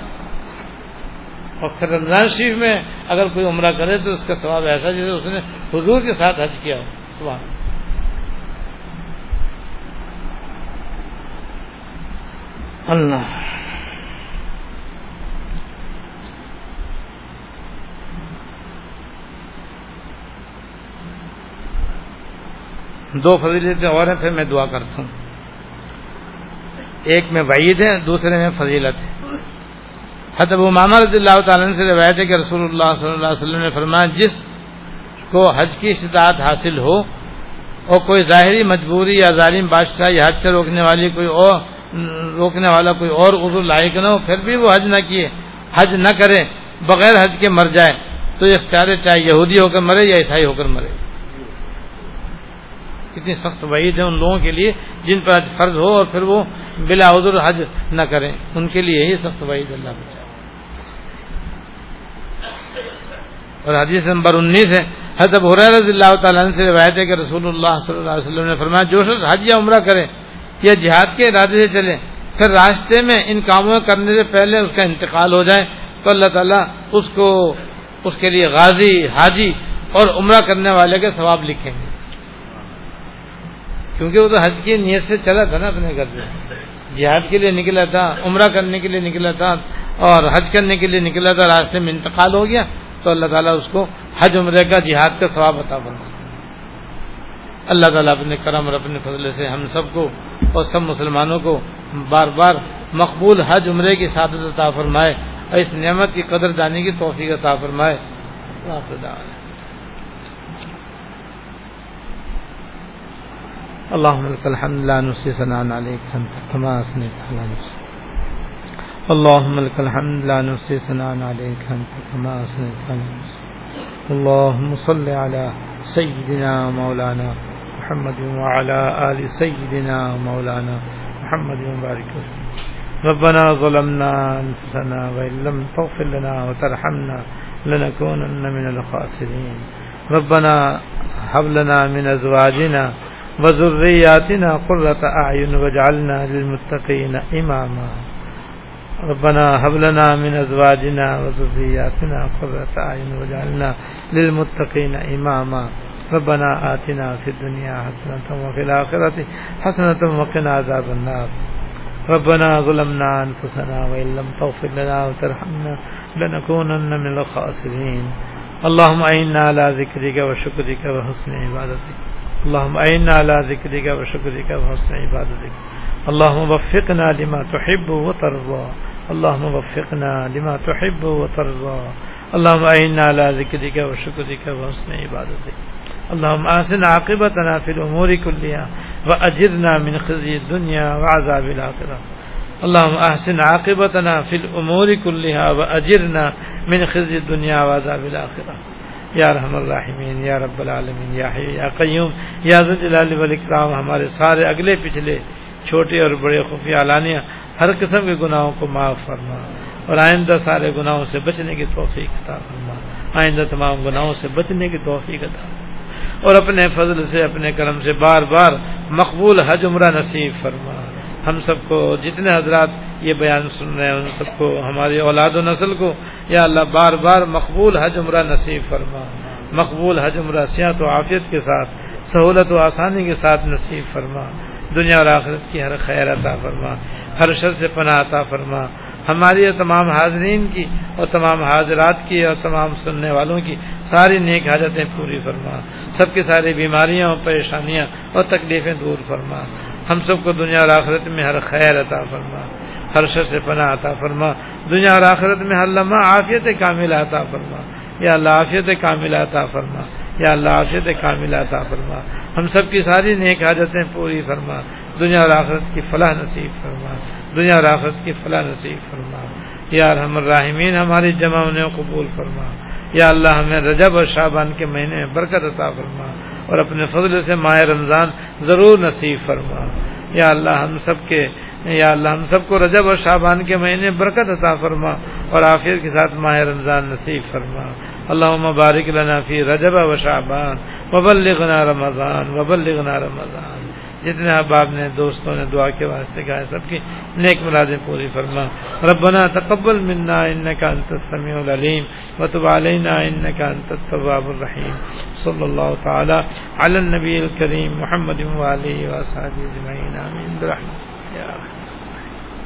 اور پھر رمضان شریف میں اگر کوئی عمرہ کرے تو اس کا ثواب ایسا جیسے اس نے حضور کے ساتھ حج کیا ہو۔ سوال اللہ۔ دو فضیلتیں اور ہیں، پھر میں دعا کرتا ہوں۔ ایک میں وعید ہے دوسرے میں فضیلت ہے حتب ماما رضی اللہ تعالیٰ سے روایت ہے کہ رسول اللہ صلی اللہ علیہ وسلم نے فرمایا، جس کو حج کی استطاعت حاصل ہو، اور کوئی ظاہری مجبوری یا ظالم بادشاہ یا حج سے روکنے والی کوئی اور روکنے والا کوئی اور عضو لائق نہ ہو، پھر بھی وہ حج نہ کیے، حج نہ کرے، بغیر حج کے مر جائے۔ تو اختیار چاہے یہودی ہو کر مرے یا عیسائی ہو کر مرے۔ کتنی سخت وعید ہے ان لوگوں کے لیے جن پر حج فرض ہو اور پھر وہ بلا عذر حج نہ کریں۔ ان کے لیے یہ سخت وعید اللہ بچا اور حدیث نمبر انیس ہے، حضرت رضی اللہ تعالیٰ سے روایت ہے کہ رسول اللہ صلی اللہ علیہ وسلم نے فرمایا، جو شخص حج یا عمرہ کرے یا جہاد کے ارادے سے چلے پھر راستے میں ان کاموں کرنے سے پہلے اس کا انتقال ہو جائے تو اللہ تعالیٰ اس کو اس کے لیے غازی، حاجی اور عمرہ کرنے والے کے ثواب لکھیں گے۔ کیونکہ وہ تو حج کی نیت سے چلا تھا نا اپنے گھر سے۔ جہاد کے لیے نکلا تھا، عمرہ کرنے کے لیے نکلا تھا اور حج کرنے کے لیے نکلا تھا، راستے میں انتقال ہو گیا تو اللہ تعالیٰ اس کو حج عمرے کا جہاد کا ثواب عطا فرما اللہ تعالیٰ اپنے کرم اور اپنے فضل سے ہم سب کو اور سب مسلمانوں کو بار بار مقبول حج عمرے کی سعادت عطا فرمائے اور اس نعمت کی قدر دانی کی توفیق عطا فرمائے۔ اللهم لك الحمد لا نحصي ثناء عليك انت كما اثنيت على نفسك اللهم لك الحمد لا نحصي ثناء عليك انت كما اثنيت على نفسك اللهم صل على سيدنا مولانا محمد وعلى ال سيدنا مولانا محمد وبارك وسلم. ربنا ظلمنا انفسنا وان لم تغفر لنا وترحمنا لنكونن من الخاسرين. ربنا هب لنا من ازواجنا وذرياتنا قرة أعين واجعلنا للمتقين إماما. ربنا هب لنا من أزواجنا وذرياتنا قرة أعين واجعلنا للمتقين إماما. ربنا آتنا في الدنيا حسنة وفي الآخرة حسنة وقنا عذاب النار. ربنا ظلمنا أنفسنا وإن لم تغفر لنا وترحمنا لنكونن من الخاسرين اللهم أعنا على ذكرك وشكرك وحسن عبادتك اللهم أعنا على ذكرك وشكرك وحسن عبادتك اللهم وفقنا لما تحب وترضى اللهم وفقنا لما تحب وترضى اللهم أعنا على ذكرك وشكرك وحسن عبادتك اللهم أحسن عاقبتنا في الأمور كلها وأجرنا من خزي الدنيا وعذاب الآخرة. اللهم أحسن عاقبتنا في الأمور كلها وأجرنا من خزي الدنيا وعذاب الآخرة. یا رحم الرحمین یا رب العالمین یا حی یا قیوم یا ذوالجلال والاکرام ہمارے سارے اگلے پچھلے چھوٹے اور بڑے خفیہ علانیہ ہر قسم کے گناہوں کو معاف فرما اور آئندہ سارے گناہوں سے بچنے کی توفیق عطا فرما۔ آئندہ تمام گناہوں سے بچنے کی توفیق عطا فرما۔ اور اپنے فضل سے، اپنے کرم سے بار بار مقبول حج عمرہ نصیب فرما۔ ہم سب کو جتنے حضرات یہ بیان سن رہے ہیں، ان سب کو، ہماری اولاد و نسل کو، یا اللہ بار بار مقبول حج عمرہ نصیب فرما۔ مقبول حج عمرہ صحت و عافیت کے ساتھ، سہولت و آسانی کے ساتھ نصیب فرما۔ دنیا اور آخرت کی ہر خیر عطا فرما، ہر شر سے پناہ عطا فرما۔ ہماری اور تمام حاضرین کی اور تمام حاضرات کی اور تمام سننے والوں کی ساری نیک حاجتیں پوری فرما۔ سب کی ساری بیماریاں اور پریشانیاں اور تکلیفیں دور فرما۔ ہم سب کو دنیا اور آخرت میں ہر خیر عطا فرما۔ ہر شر سے پناہ عطا فرما۔ دنیا اور آخرت میں ہر لمحہ عافیت کامل عطا فرما۔ یا اللہ عافیت کامل عطا فرما۔ یا اللہ عافیت کامل عطا فرما۔ ہم سب کی ساری نیک حاجتیں پوری فرما۔ دنیا اور آخرت کی فلاح نصیب فرما۔ دنیا اور آخرت کی فلاح نصیب فرما۔ یا رحم الرحمین ہماری جمع انہیں قبول فرما۔ یا اللہ، ہمیں رجب اور شابان کے مہینے میں برکت عطا فرما۔ اور اپنے فضل سے ماہ رمضان ضرور نصیب فرما۔ یا اللہ، ہم سب کے، یا اللہ، ہم سب کو رجب اور شابان کے مہینے برکت عطا فرما۔ اور آخر کے ساتھ ماہ رمضان نصیب فرما۔ اللہ مبارک لنا فی رجب و شعبان وبلغنا رمضان وبلغنا رمضان۔ جتنے احباب نے دوستوں نے دعا کے واسطے کہا سب کی نیک مرادیں پوری فرما۔ ربنا تقبل منا انك انت السميع العليم وتب علينا انك انت التواب الرحيم صلی اللہ تعالی علی النبی الکریم محمد و علیہ وصحبه اجمعين آمین۔ برحمتك